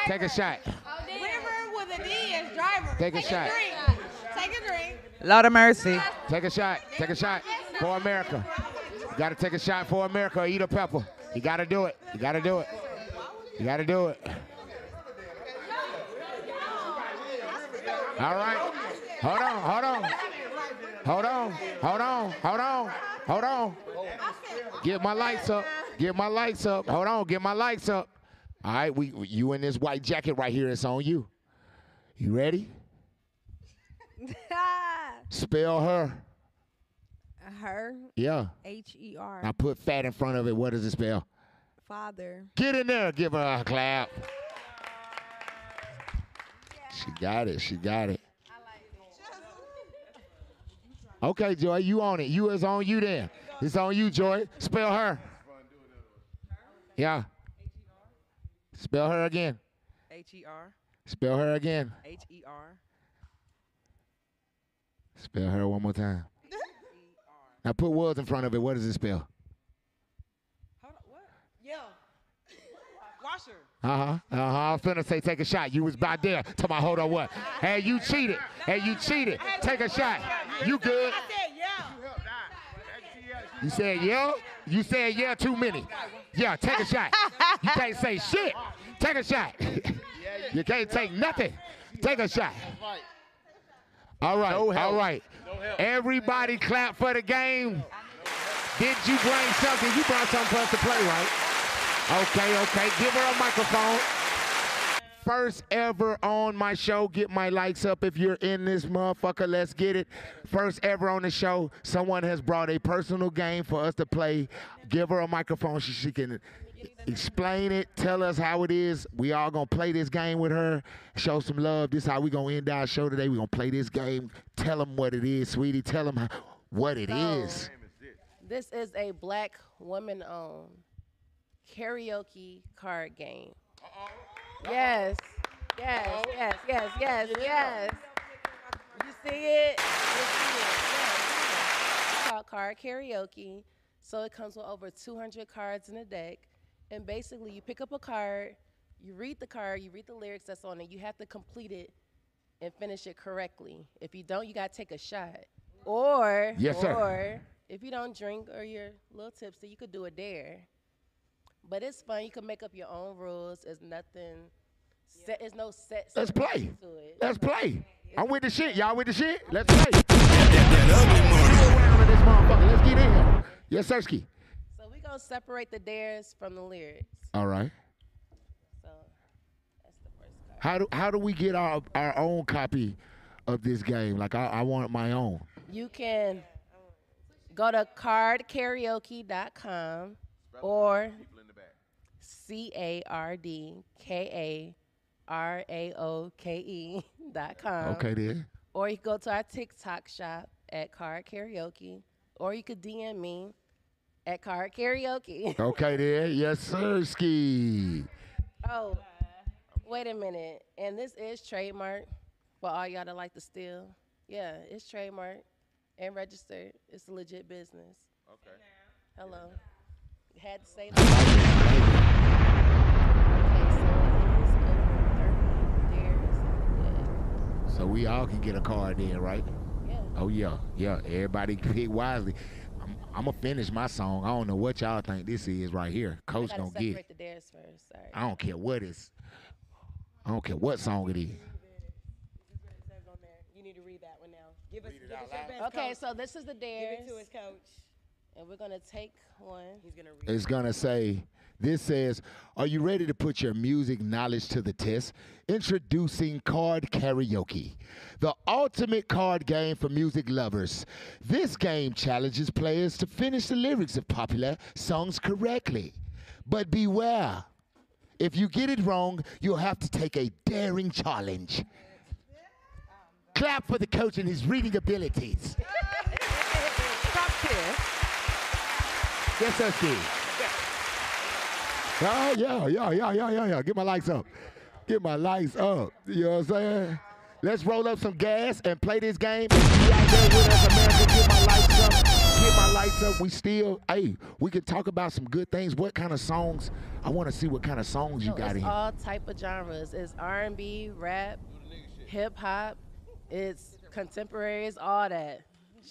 Take a shot. River with a D is driver. Take a shot. drink. Take a drink. Lord of mercy. Take a shot. Take a shot for America. You gotta take a shot for America or eat a pepper. You gotta do it. You gotta do it. You gotta do it. All right. Hold on. Hold on. Hold on. Hold on. Hold on. Hold on. Get my lights up. Get my lights up. Hold on. Get my lights up. All right. We you in this white jacket right here. It's on you. You ready? [LAUGHS] Spell her. Her. Yeah. H E R. I put fat in front of it. What does it spell? Father. Get in there. Give her a clap. She got it. She got it. I like that. Okay, Joy, you on it. You is on you then. It's on you, Joy. Spell her. Yeah. Spell her again. H E R. Spell her again. H E R. Spell her one more time. Now put words in front of it. What does it spell? What? Yeah. Washer. Uh huh. Uh huh. I was finna say take a shot. You was about there. Tell my hold on what? Hey, you cheated. Hey, you cheated. Take a shot. You good? You said yeah. You said yeah too many. Yeah, take a shot. You can't say shit. Take a shot. [LAUGHS] you can't take nothing. Take a shot. All right. All right. Everybody clap for the game. Did you bring something? You brought something for us to play, right? Okay, okay. Give her a microphone. First ever on my show. Get my likes up if you're in this motherfucker. Let's get it. First ever on the show. Someone has brought a personal game for us to play. Give her a microphone so she can explain it. Tell us how it is. We all gonna play this game with her. Show some love. This is how we gonna end our show today. We gonna play this game. Tell them what it is, sweetie. Tell them how, what it is. This is a black woman owned karaoke card game. Yes. Yes, yes, yes, yes, yes. You see it? You see it. Yes. It's called card karaoke. So it comes with over 200 cards in a deck. And basically, you pick up a card, you read the card, you read the lyrics that's on it. You have to complete it and finish it correctly. If you don't, you got to take a shot. Or, Yes, sir. or if you don't drink or you're a little tipsy, you could do a dare. But it's fun. You can make up your own rules. There's nothing. Set, there's no set. Let's play. to it. Let's play. I'm with the shit. Y'all with the shit? Let's play. Do a round of this motherfucker. Let's get in here. Yes, Sirski. So we gonna separate the dares from the lyrics. All right. So that's the first card. How do how do we get our our own copy of this game? Like I, I want my own. You can go to cardkaraoke.com or C A R D K A R A O K E dot com. Okay then. Or you can go to our TikTok shop at Card Karaoke, or you could DM me at Card Karaoke. [LAUGHS] Okay then. Yes, Sirski. oh, wait a minute. And this is trademark for all y'all that like to steal. Yeah, it's trademark and registered. It's a legit business. Okay. Hello. Had to say that. So we all can get a card then, right? Yeah. Oh yeah, yeah. Everybody pick wisely. I'm, I'm gonna finish my song. I don't know what y'all think this is right here. Coach gotta gonna get it. the dares first. Sorry. I don't care what it's. I don't care what song it is. You need to read that one now. Give us, give us your best Okay, coach. so this is the Give it to his coach. And we're gonna take one. He's gonna read. It's gonna say. This says, "Are you ready to put your music knowledge to the test?" Introducing Card Karaoke, the ultimate card game for music lovers. This game challenges players to finish the lyrics of popular songs correctly. But beware, if you get it wrong, you'll have to take a daring challenge. Clap for the coach and his reading abilities. Yes, sir, Steve. Oh, yeah, yeah, yeah, yeah, yeah, yeah. Get my lights up. Get my lights up. You know what I'm saying? Let's roll up some gas and play this game. If out there with us, America, get my lights up. Get my lights up. We still, hey, we can talk about some good things. What kind of songs? I want to see what kind of songs you No, got it's in. all type of genres. It's R&B, rap, hip hop. It's contemporary. It's all that.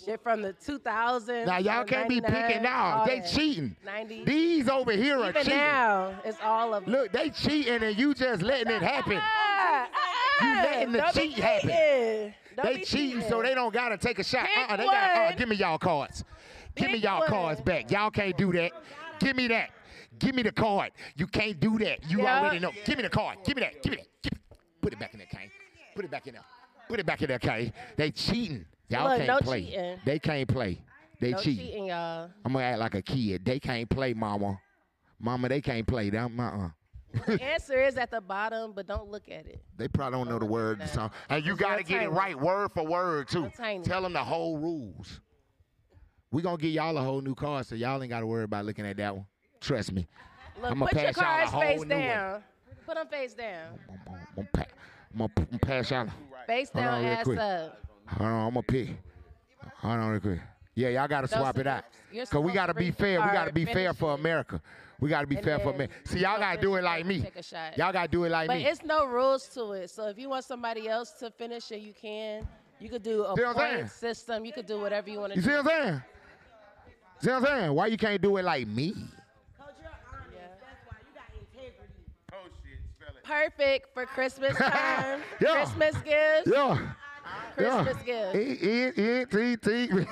Shit from the 2000s. Now y'all can't be 99, picking now. They that. cheating. 90s. These over here are Even cheating. now, it's all of them. Look, they cheating and you just letting it happen. [LAUGHS] You letting the cheat happen. Don't They cheating so they don't gotta take a shot. Pick Uh-uh, they got. Uh, give me y'all cards. Give me Pick y'all one. cards back. Y'all can't do that. Give me that. Give me the card. You can't do that. You Yeah. already know. Give me the card. Give me that. Give me that. Give it. Put it back in there, Kane. Put it back in there. Put it back in there, Kane. They cheating. Y'all Look, can't no play. cheating. They can't play. They no cheating. cheating, y'all. I'm gonna act like a kid. They can't play, mama. Mama, they can't play. Uh-uh. The [LAUGHS] answer is at the bottom, but don't look at it. They probably don't know the word the. And you got to get it right word for word, too. Tell them the whole rules. we going to get y'all a whole new card, so y'all ain't got to worry about looking at that one. Trust me. Look, I'ma put your pass y'all a cards whole face new one. down. Put them face down. I'm going to pass y'all. Face down, ass quick. up. Hold on, I'm going to pick. Hold on real quick. Yeah, y'all got to No, swap so it out. Because we got to to be fair. We got to be fair for. America. We got to be And fair for then America. See, you y'all got to do it like me. take a shot. Y'all got to do it like But me. it's no rules to it. So if you want somebody else to finish it, you can. You could do a See what saying? point system. You could do whatever you want to You do. see what I'm saying? See what I'm saying? Why you can't do it like me? That's why you got integrity. Oh shit, spell it. Perfect for Christmas [LAUGHS] time. Yeah. Christmas gifts. Yeah. Christmas yeah. gifts. E- E- E- T- T. [LAUGHS]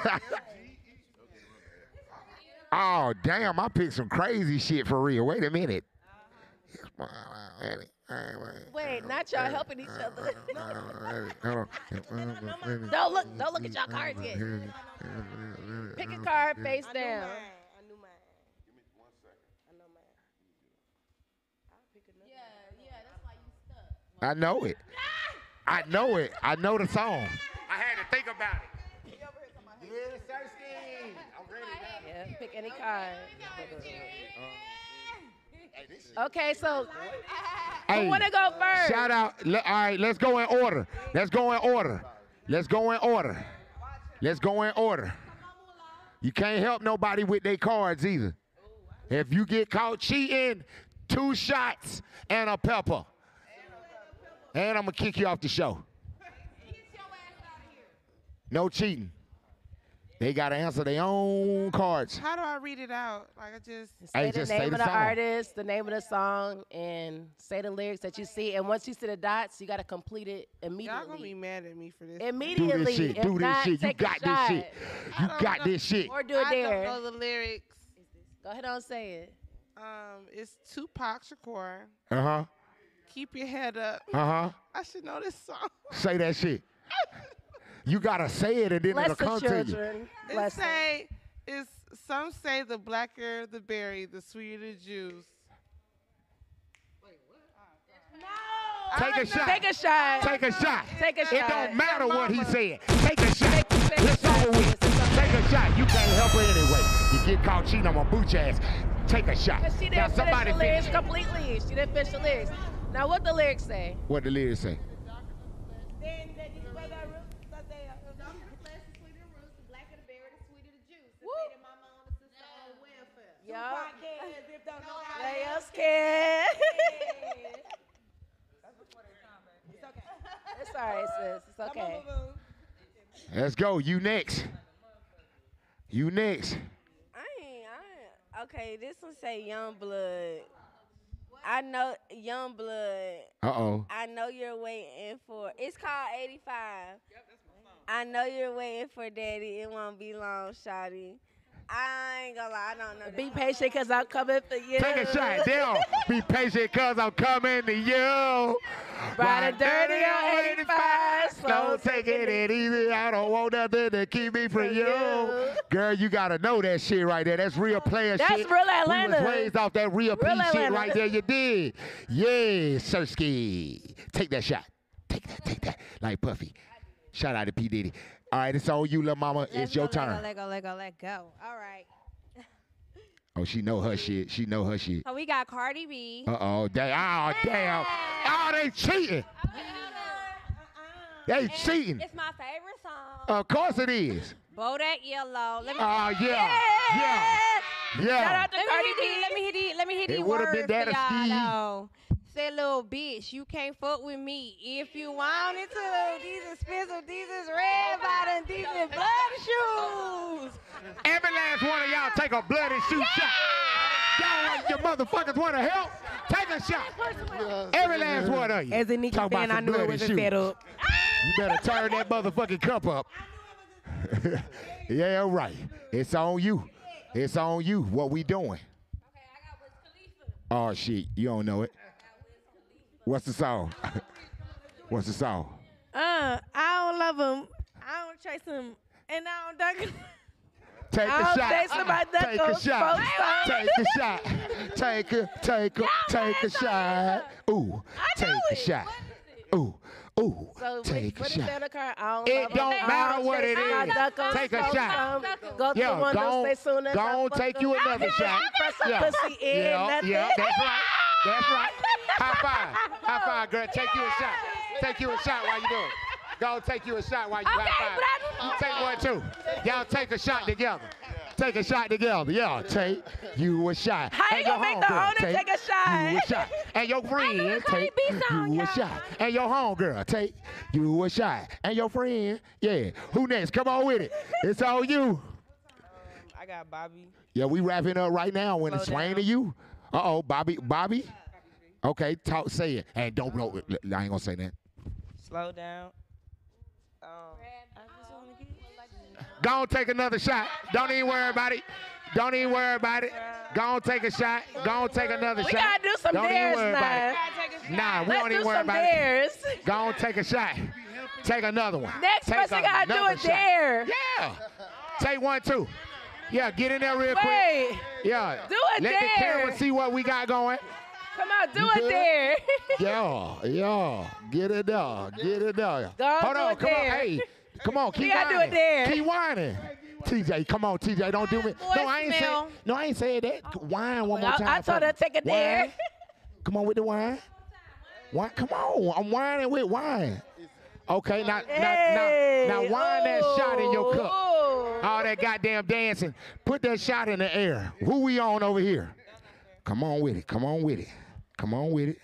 oh, damn. I picked some crazy shit for real. Wait a minute. Wait, not y'all helping each other. Hold don't look. Don't look at y'all cards yet. Pick a card face down. I know it. I know it. I know the song. I had to think about it. Yes, Sirski. I'm ready now. Yeah, pick any card. Okay, so who want to go first? Shout out. Le- all right, let's go in order. Let's go in order. Let's go in order. Let's go in order. You can't help nobody with their cards either. If you get caught cheating, two shots and a pepper. And I'm going to kick you off the show. No cheating. They got to answer their own cards. How do I read it out? Like I just Hey, Say the just name say of the the song. artist, the name of the song, and say the lyrics that you see. And once you see the dots, you got to complete it immediately. Y'all gonna be mad at me for this. Immediately. Do this shit. If Do this shit. You got this shit. You got this shit. Or do a I dare. don't know the lyrics. Go ahead and say it. Um, it's Tupac Shakur. Uh huh. Keep your head up. Uh huh. I should know this song. Say that shit. [LAUGHS] You gotta say it and then Bless it'll the come to you. children. It Bless them. say it's some say the blacker the berry, the sweeter the juice. Wait, what? Oh, no. Take a shot. Take a shot. Take a shot. Take a shot. It don't matter what he said. Take a shot. It's over with. Take a shot. You can't help her anyway. You get caught cheating, I'm gonna boot your ass. Take a shot. She Now didn't somebody finish the lyrics finish. completely. She didn't finish the lyrics. Now, what the lyrics say? What the lyrics say? Yup. They are scared. [LAUGHS] It's okay. It's all right, sis. It's okay. Let's go. You next. You next. I ain't, I ain't. Okay, this one say young blood. I know young blood. Uh oh. I know you're waiting for. It's called 85. Yep, that's long. I know you're waiting for daddy. It won't be long, shawty. I ain't gonna lie. I don't know. Be patient, cause I'm coming for you. Take a shot. Down. [LAUGHS] Be patient, cause I'm coming to you. Riding dirty on 85. Slow, taking it easy. I don't want nothing to keep me from you. Girl, you gotta know that shit right there. That's real player That's shit. real We Atlanta. was raised off that real, Real P shit right there. You did. Yeah, Sersky. Take that shot. Take that, take that. Like Puffy. Shout out to P. Diddy. All right, it's on you, little mama. it's your turn. Let go, let go, let go. All right. Oh, she know her shit. She know her shit. So we got Cardi B. Uh oh, damn. Oh, damn. Oh, they cheating. They cheating. It's my favorite song. Of course it is. Bodak Yellow. Let me. Oh, yeah. Yeah. Yeah. Shout out to Cardi B. Let me hit these. Let me hit It these would've words been that for a. ski. though. Say, little bitch, you can't fuck with me if you wanted to. These are expensive, these is red bottom, these is blood shoes. Every last one of y'all take a bloody shoe shot. Y'all like your motherfuckers want to help? Take a shot. Every last one of you. As a Nicki Talk about fan, I some knew it bloody was a shoes. setup. You better turn that motherfucking cup up. [LAUGHS] yeah, right. It's on you. It's on you. What we doing? Oh shit, you don't know it. What's the song? [LAUGHS] What's the song? Uh, I don't love him. I don't chase him, and I don't dunk him. Take a I don't shot. chase him, I Take a him. shot. Take a shot. Take a take a take a shot. Ooh, take a shot. Ooh, ooh, So take a shot. that occur? It don't I matter what chase it 'em, I is. duck 'em, Take a smoke shot. 'em, Go to Yeah, the window, gon' stay soon as I gon' fuck take you 'em. another shot. Yeah, yeah, yeah, that's right. That's right. [LAUGHS] High five. High five, girl. Take you a shot. Take you a shot while you do it. Go take you a shot while you Okay, high five. You take one too. Y'all take a shot together. Take a shot together. Yeah, take you a shot. How you And your gonna make the homegirl owner take a shot? You a shot. And your friend take you a shot. And your homegirl take you a shot. And your friend, yeah. Who next? Come on with it. It's all you. I got Bobby. Yeah, we wrapping up right now. When it's Slow swaying down. to you. Uh oh, Bobby, Bobby. Okay, talk, say it, and don't blow it. I ain't gonna say that. Slow down. Um, I just wanna get- Go on, take another shot. Don't even worry about it. Don't even worry about it. Go on, take a shot. Go on, take another We shot. gotta do some don't dares now. Nah, we Let's don't even worry about dares. it. Go on, take a shot. Take another one. Next take person gotta do a shot. dare. Yeah. Take one too. Yeah, get in there real Wait. quick. Yeah. Do a Let the dare. camera see what we got going. Come on, do You a good? dare. [LAUGHS] Yeah, yeah. Get it there. Get it there. Go on, Hold on. Come on. Hey, come on. Keep gotta do whining. dare. Keep whining. TJ, come on, TJ. Don't do me. No, I ain't saying. No, I ain't saying that. Wine one more time. I told her to take a dare. Wine. Come on with the wine. Wine. Come on. I'm whining with wine. Okay, now, Hey. now, now, now, wine that shot in your cup. All that goddamn dancing. Put that shot in the air. Who we on over here? Come on with it. Come on with it. Come on with it.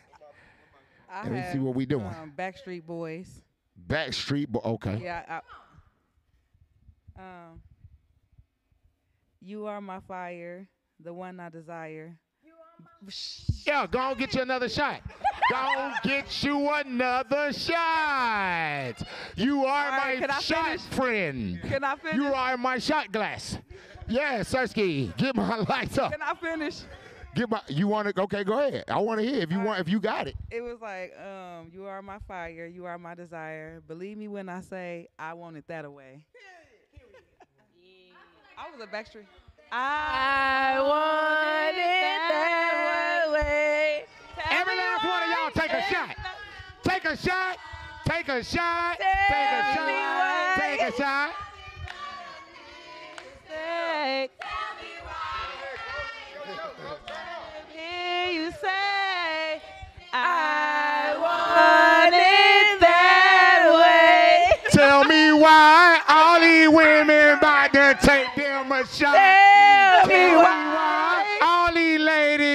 I Let me have, see what we doing. Um, Backstreet Boys. Backstreet, but okay. Yeah. I, um. You are my fire, the one I desire. Yeah, go on get you another shot. go on get you another shot. You are All right, my can shot finish? friend. Can I finish? You are my shot glass. Yeah, Sersky, get my [LAUGHS] lights up. Can I finish? Get my. You want to? Okay, go ahead. I want to hear if you want. If you got it. It was like, um, you are my fire, you are my desire. Believe me when I say I want it that away. I was a Backstreet. I want it that way. Every last one of y'all take a shot. Take a shot. Take a shot. Take a shot. Take a shot. Hear you say, I want it that way. Tell me why all these women about to take them a shot. Tell me Tell why.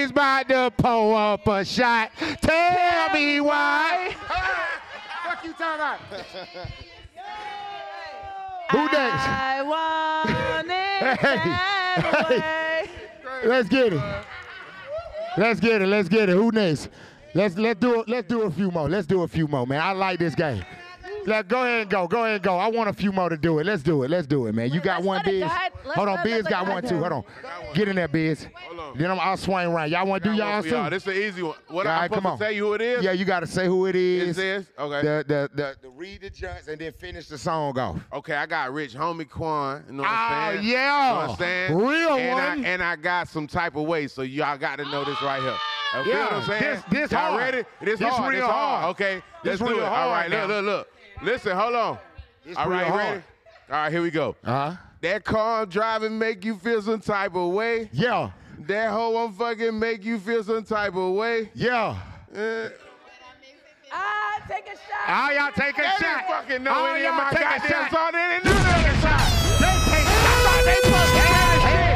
He's about to pull up a shot. Tell me why. [LAUGHS] Fuck you talking about? [LAUGHS] Who next? I want it [LAUGHS] Hey, way. Let's get it. Let's get it. Let's get it. Who next? Let's let's do it. Let's do a few more. Let's do a few more, man. I like this game. Let go ahead and go. Go ahead and go. I want a few more to do it. Let's do it. Let's do it, man. You got one, Bizz. guy- Hold on, let- Bizz got one too. Hold on. Get in there, Bizz. Then I'm, I'll swing around. Y'all want to do Got one y'all for too? y'all. This is an easy one. What All I'm right, supposed come to on. say who it is? Yeah, you got to say who it is. It says? Okay. The, the, the, the read the joints and then finish the song off. Okay, I got Rich Homie Quan. You know what Oh, I'm ah, saying? yeah. You know what I'm saying? Real and one. I, and I got some type of way, so y'all got to know this right here. You feel Yeah, what I'm saying? this- this y'all hard. ready? This, This hard. real this hard. hard. Okay, This let's do real it. All hard right, now. look, look, look. Listen, hold on. It's All right, real ready? All right, here we go. Uh huh. That car I'm driving make you feel some type of way. Yeah. That hoe I'm fucking make you feel some type of way. Yeah. Uh, Ah, take a shot. All y'all take a they shot. didn't fucking know All any of y'all my take a goddamn shot. song. They didn't know none of the shot. They take shots. They put hands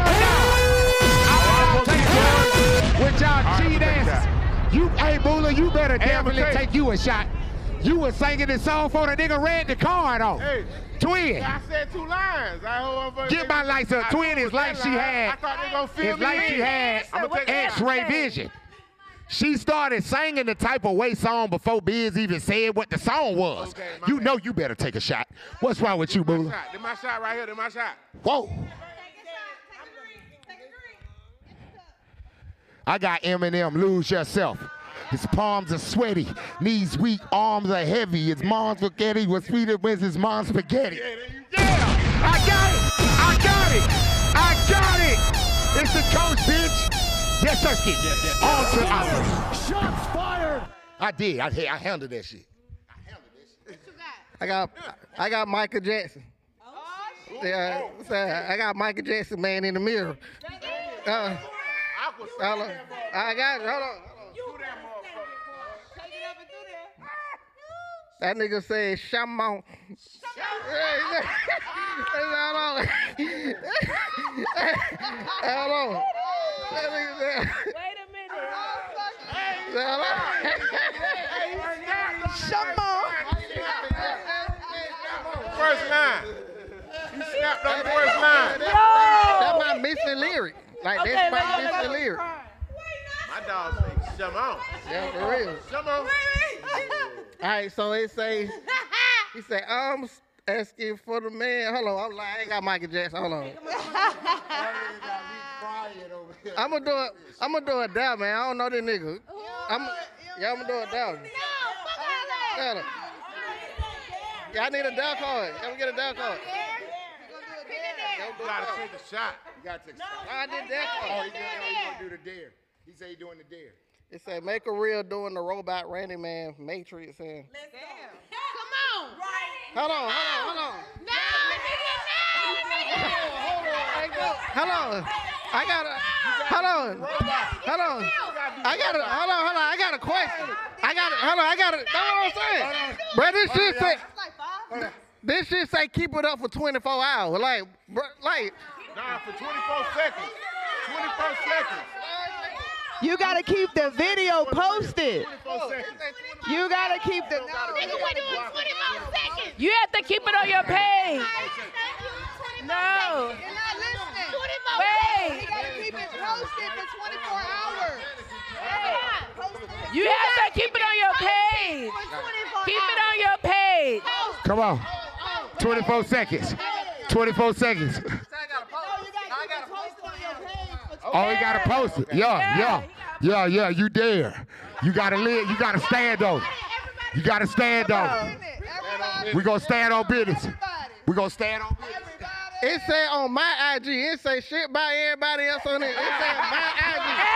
with y'all cheat asses. You, hey, Boola, you better Hey, I'ma definitely take you a shot. You was singing this song for the nigga read the card off. Hey. Twin. I said two lines. I hope I'm Get my lights up. I Twin is like she line. had. I thought they gonna feel It's me like she had I'ma take. X-ray vision. She started singing the type of way song before Bizz even said what the song was. Okay, you bad. know you better take a shot. What's wrong with you, Boo? Boola? Did my shot right here. Did my shot. Whoa. I got Eminem, lose yourself. His palms are sweaty, knees weak, arms are heavy. His mom's spaghetti was sweeter with his mom's spaghetti. Yeah, I got it, I got it, I got it. It's the coach, bitch. Yes, Sirski. On to opera. Shots fired. I did. I, I handled that shit. I handled that shit. What you got I got I got Michael Jackson. Yeah, I got Michael Jackson, man, in the mirror. Uh, hold. I got it. Hold on. That nigga said, "Shamon." Hold on. Hold on. That nigga said. Wait a minute. Hold First line. You snapped on the first line. That's my missing lyric. Like Okay, that's my missing go. lyric. My dog say, "Come on, Yeah, for real. come on." All right, so it say, he say, I'm asking for the man. Hold on, I'm lying. I ain't got Michael Jackson. Hold on. I'm gonna do it. I'm gonna do it down, man. I don't know this nigga. I'm, yeah, I'm gonna do it down. Hold on. Yeah, I need a down card. Let me get a down card. You gotta take a shot. You gotta take a shot. I did that Oh, card. he gonna do the dare. He say he doing the dare. It say make a reel doing the robot running man Matrix and Let's go! [LAUGHS] Come on. hold on, hold on, hold on. Hold on. I got a hold on. Hold on. I got a hold on, hold on. I got it. Hold on. I got a question. I got a hold on, I got a that's what I'm saying. Bro, this shit say this shit say keep it up for 24 hours. Like, bro, like Nah, for 24 seconds. 24 seconds. You gotta keep the video posted. You gotta keep the. You have to keep it on your page. No. You're not listening. Wait. You have to keep it on your page. Keep it on your page. Come on. 24 seconds. 24 seconds. [LAUGHS] Oh, he gotta post it. Yeah, yeah, yeah, yeah. You dare. You gotta live. You gotta stand on. You gotta stand on. We gonna stand on business. We gonna stand on business. it said on my IG, it say shit by everybody else on it. It said my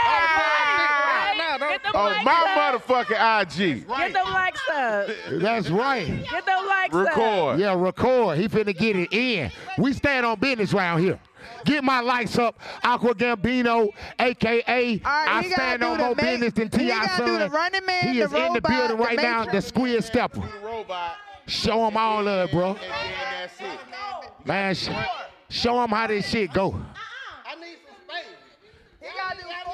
oh, IG. No, don't. Get Oh, my up. motherfucking IG. Get them likes up. That's right. Get them likes up. Record. Yeah, record. He finna get it in. We stand on business around here. Get my lights up, Aqua Gambino, aka All right, I gotta stand do on the more ma- business than Ti gotta do the son. Running Man, he the is in the Robot, building the now. The squid stepper. Robot. Show him all of it, bro. And then that's it. Man, sh- show him how this shit go. Uh-uh. I need some space. He gotta do four.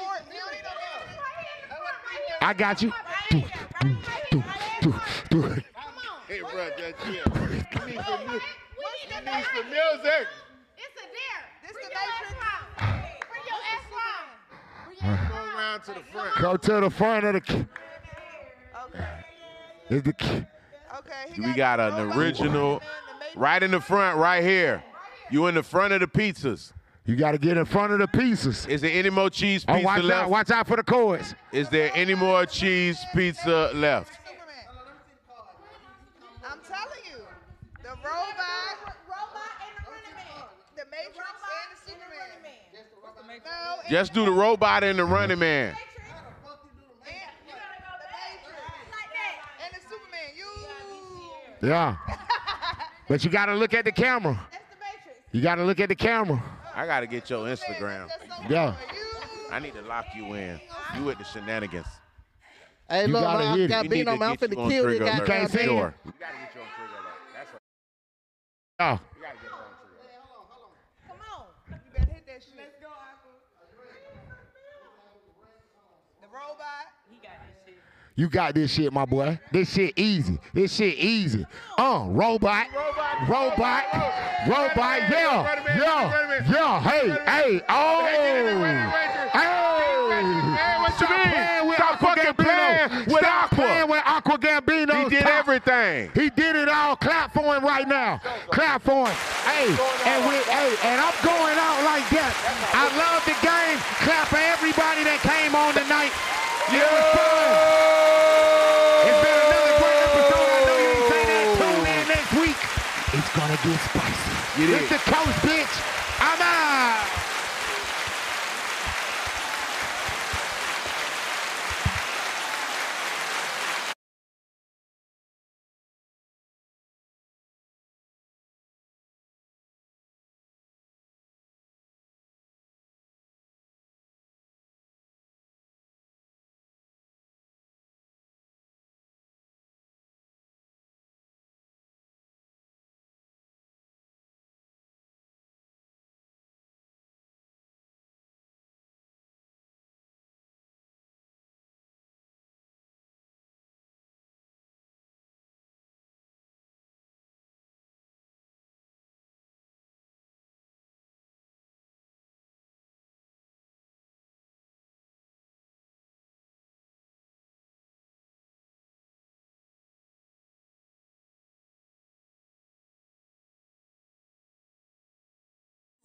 I got you. Do, do, do, do, do. Hey, bro, just chill. You need some, mu- you need some music. Go around to the front. Go to the front of the. c- Is the c- We got an original right in the front, right here. You in the front of the pizzas. You got to get in front of the pieces. Is there any more cheese Oh, pizza watch left? out! Watch out for the cords. Is there any more cheese pizza left? I'm telling you, the robot, the Matrix, and the Superman. No, Just do the robot and the running man. and the Superman. You. Yeah. but you got to look at the camera. You got to look at the camera. I gotta get your Instagram. Yeah. I need to lock you in. You with the shenanigans. Hey, You look, gotta man, hit I it. got We beat need on to man. I'm get you finna on kill this Trigger guy. Alert. can't say Sure. it. Yeah. The robot. You got this shit, my boy. This shit easy. This shit easy. Uh, robot, robot, robot. Yeah, yeah, yeah. Hey, hey, oh, hey. what you Stop mean? playing with Stop Aqua fucking Gambino. playing with Stop Aqua. playing with Aqua Gambino. He did everything. He did it all. Clap for him right now. Clap for him. Hey, and we, hey, and I'm going out like that. I love the game. Clap for everybody that came on tonight. It was fun. It's been another great episode. I know you ain't say that. Tune in next week. Gonna get spicy. You It's did. the coach, bitch.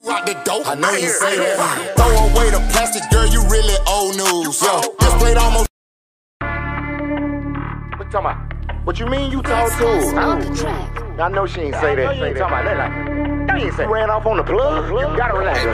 Rock the dope. I know you say that. Throw away the plastic, girl. You really old news. Yo, this played almost. What you talking about? What you mean you talk to? I know she ain't say that. Say that. Talking about that like, ain't say. You ran off on the plug. You gotta relax. I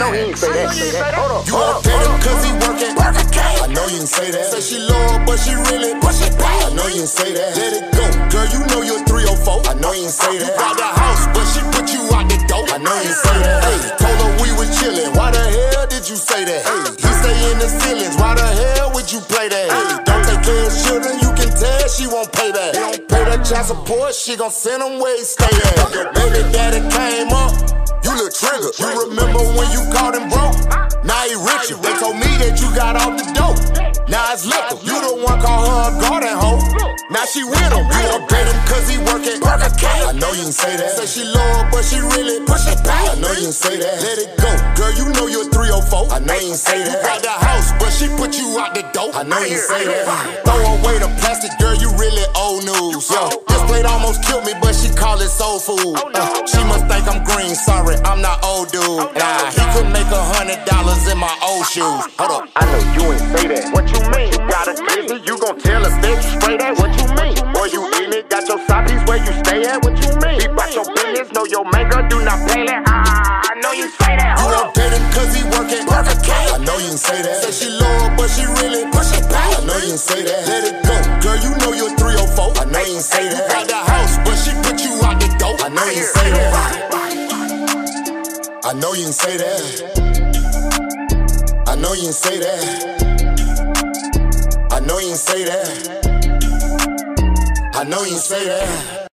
know he ain't say that. Say. Hold on. You up there cause he working. I know you didn't say that. Say she low, but she really push it back. I know you didn't say that. Let it go. Girl, you know you're 304. I know you didn't say that. You got the house, but she put you out the door. I know you say that. Hey, told her we was chilling. Why the hell did you say that? Hey, he stay in the ceilings. Why the hell would you play that? Hey, don't take care of children. You can tell she won't pay that. Don't pay that child support. She gon' send him where he stay at. Your baby daddy came up. You look triggered. You remember when you called him broke? Now he rich. They told me that you got off the dope. Now it's liquor. You the one call her a garden hoe. Now she with him. You update him cause he working Burger King. I know you didn't say that. Say she low, but she really push it back. I know you didn't say that. Let it go. Girl, you know you're 304. I know you didn't say that. You got the house, but she put you out the door. I know you didn't say that. Throw away the plastic, girl, you really old news. Yo, this plate almost killed me, but she call it soul food. Uh, she must think I'm green, sorry, I'm not old dude. Nah, he could make a hundred dollars in my old shoes. Hold up. I know you ain't say that. What you mean? You got a busy, you gon' tell a bitch straight at what you mean. You in it, got your side piece where you stay at, what you mean? Keep out your business, know your maker, do not play that. Ah, I know you say that. You don't date him cause he working King. I know you didn't say that. Say she low, but she really push it back. I know you didn't say that. Let it go. Girl, you know you're 304. I know you didn't say that. You got the house, but she put you out the door. I know you didn't say that. I know you didn't say that. I know you didn't say that. I know you didn't say that. I know you say that.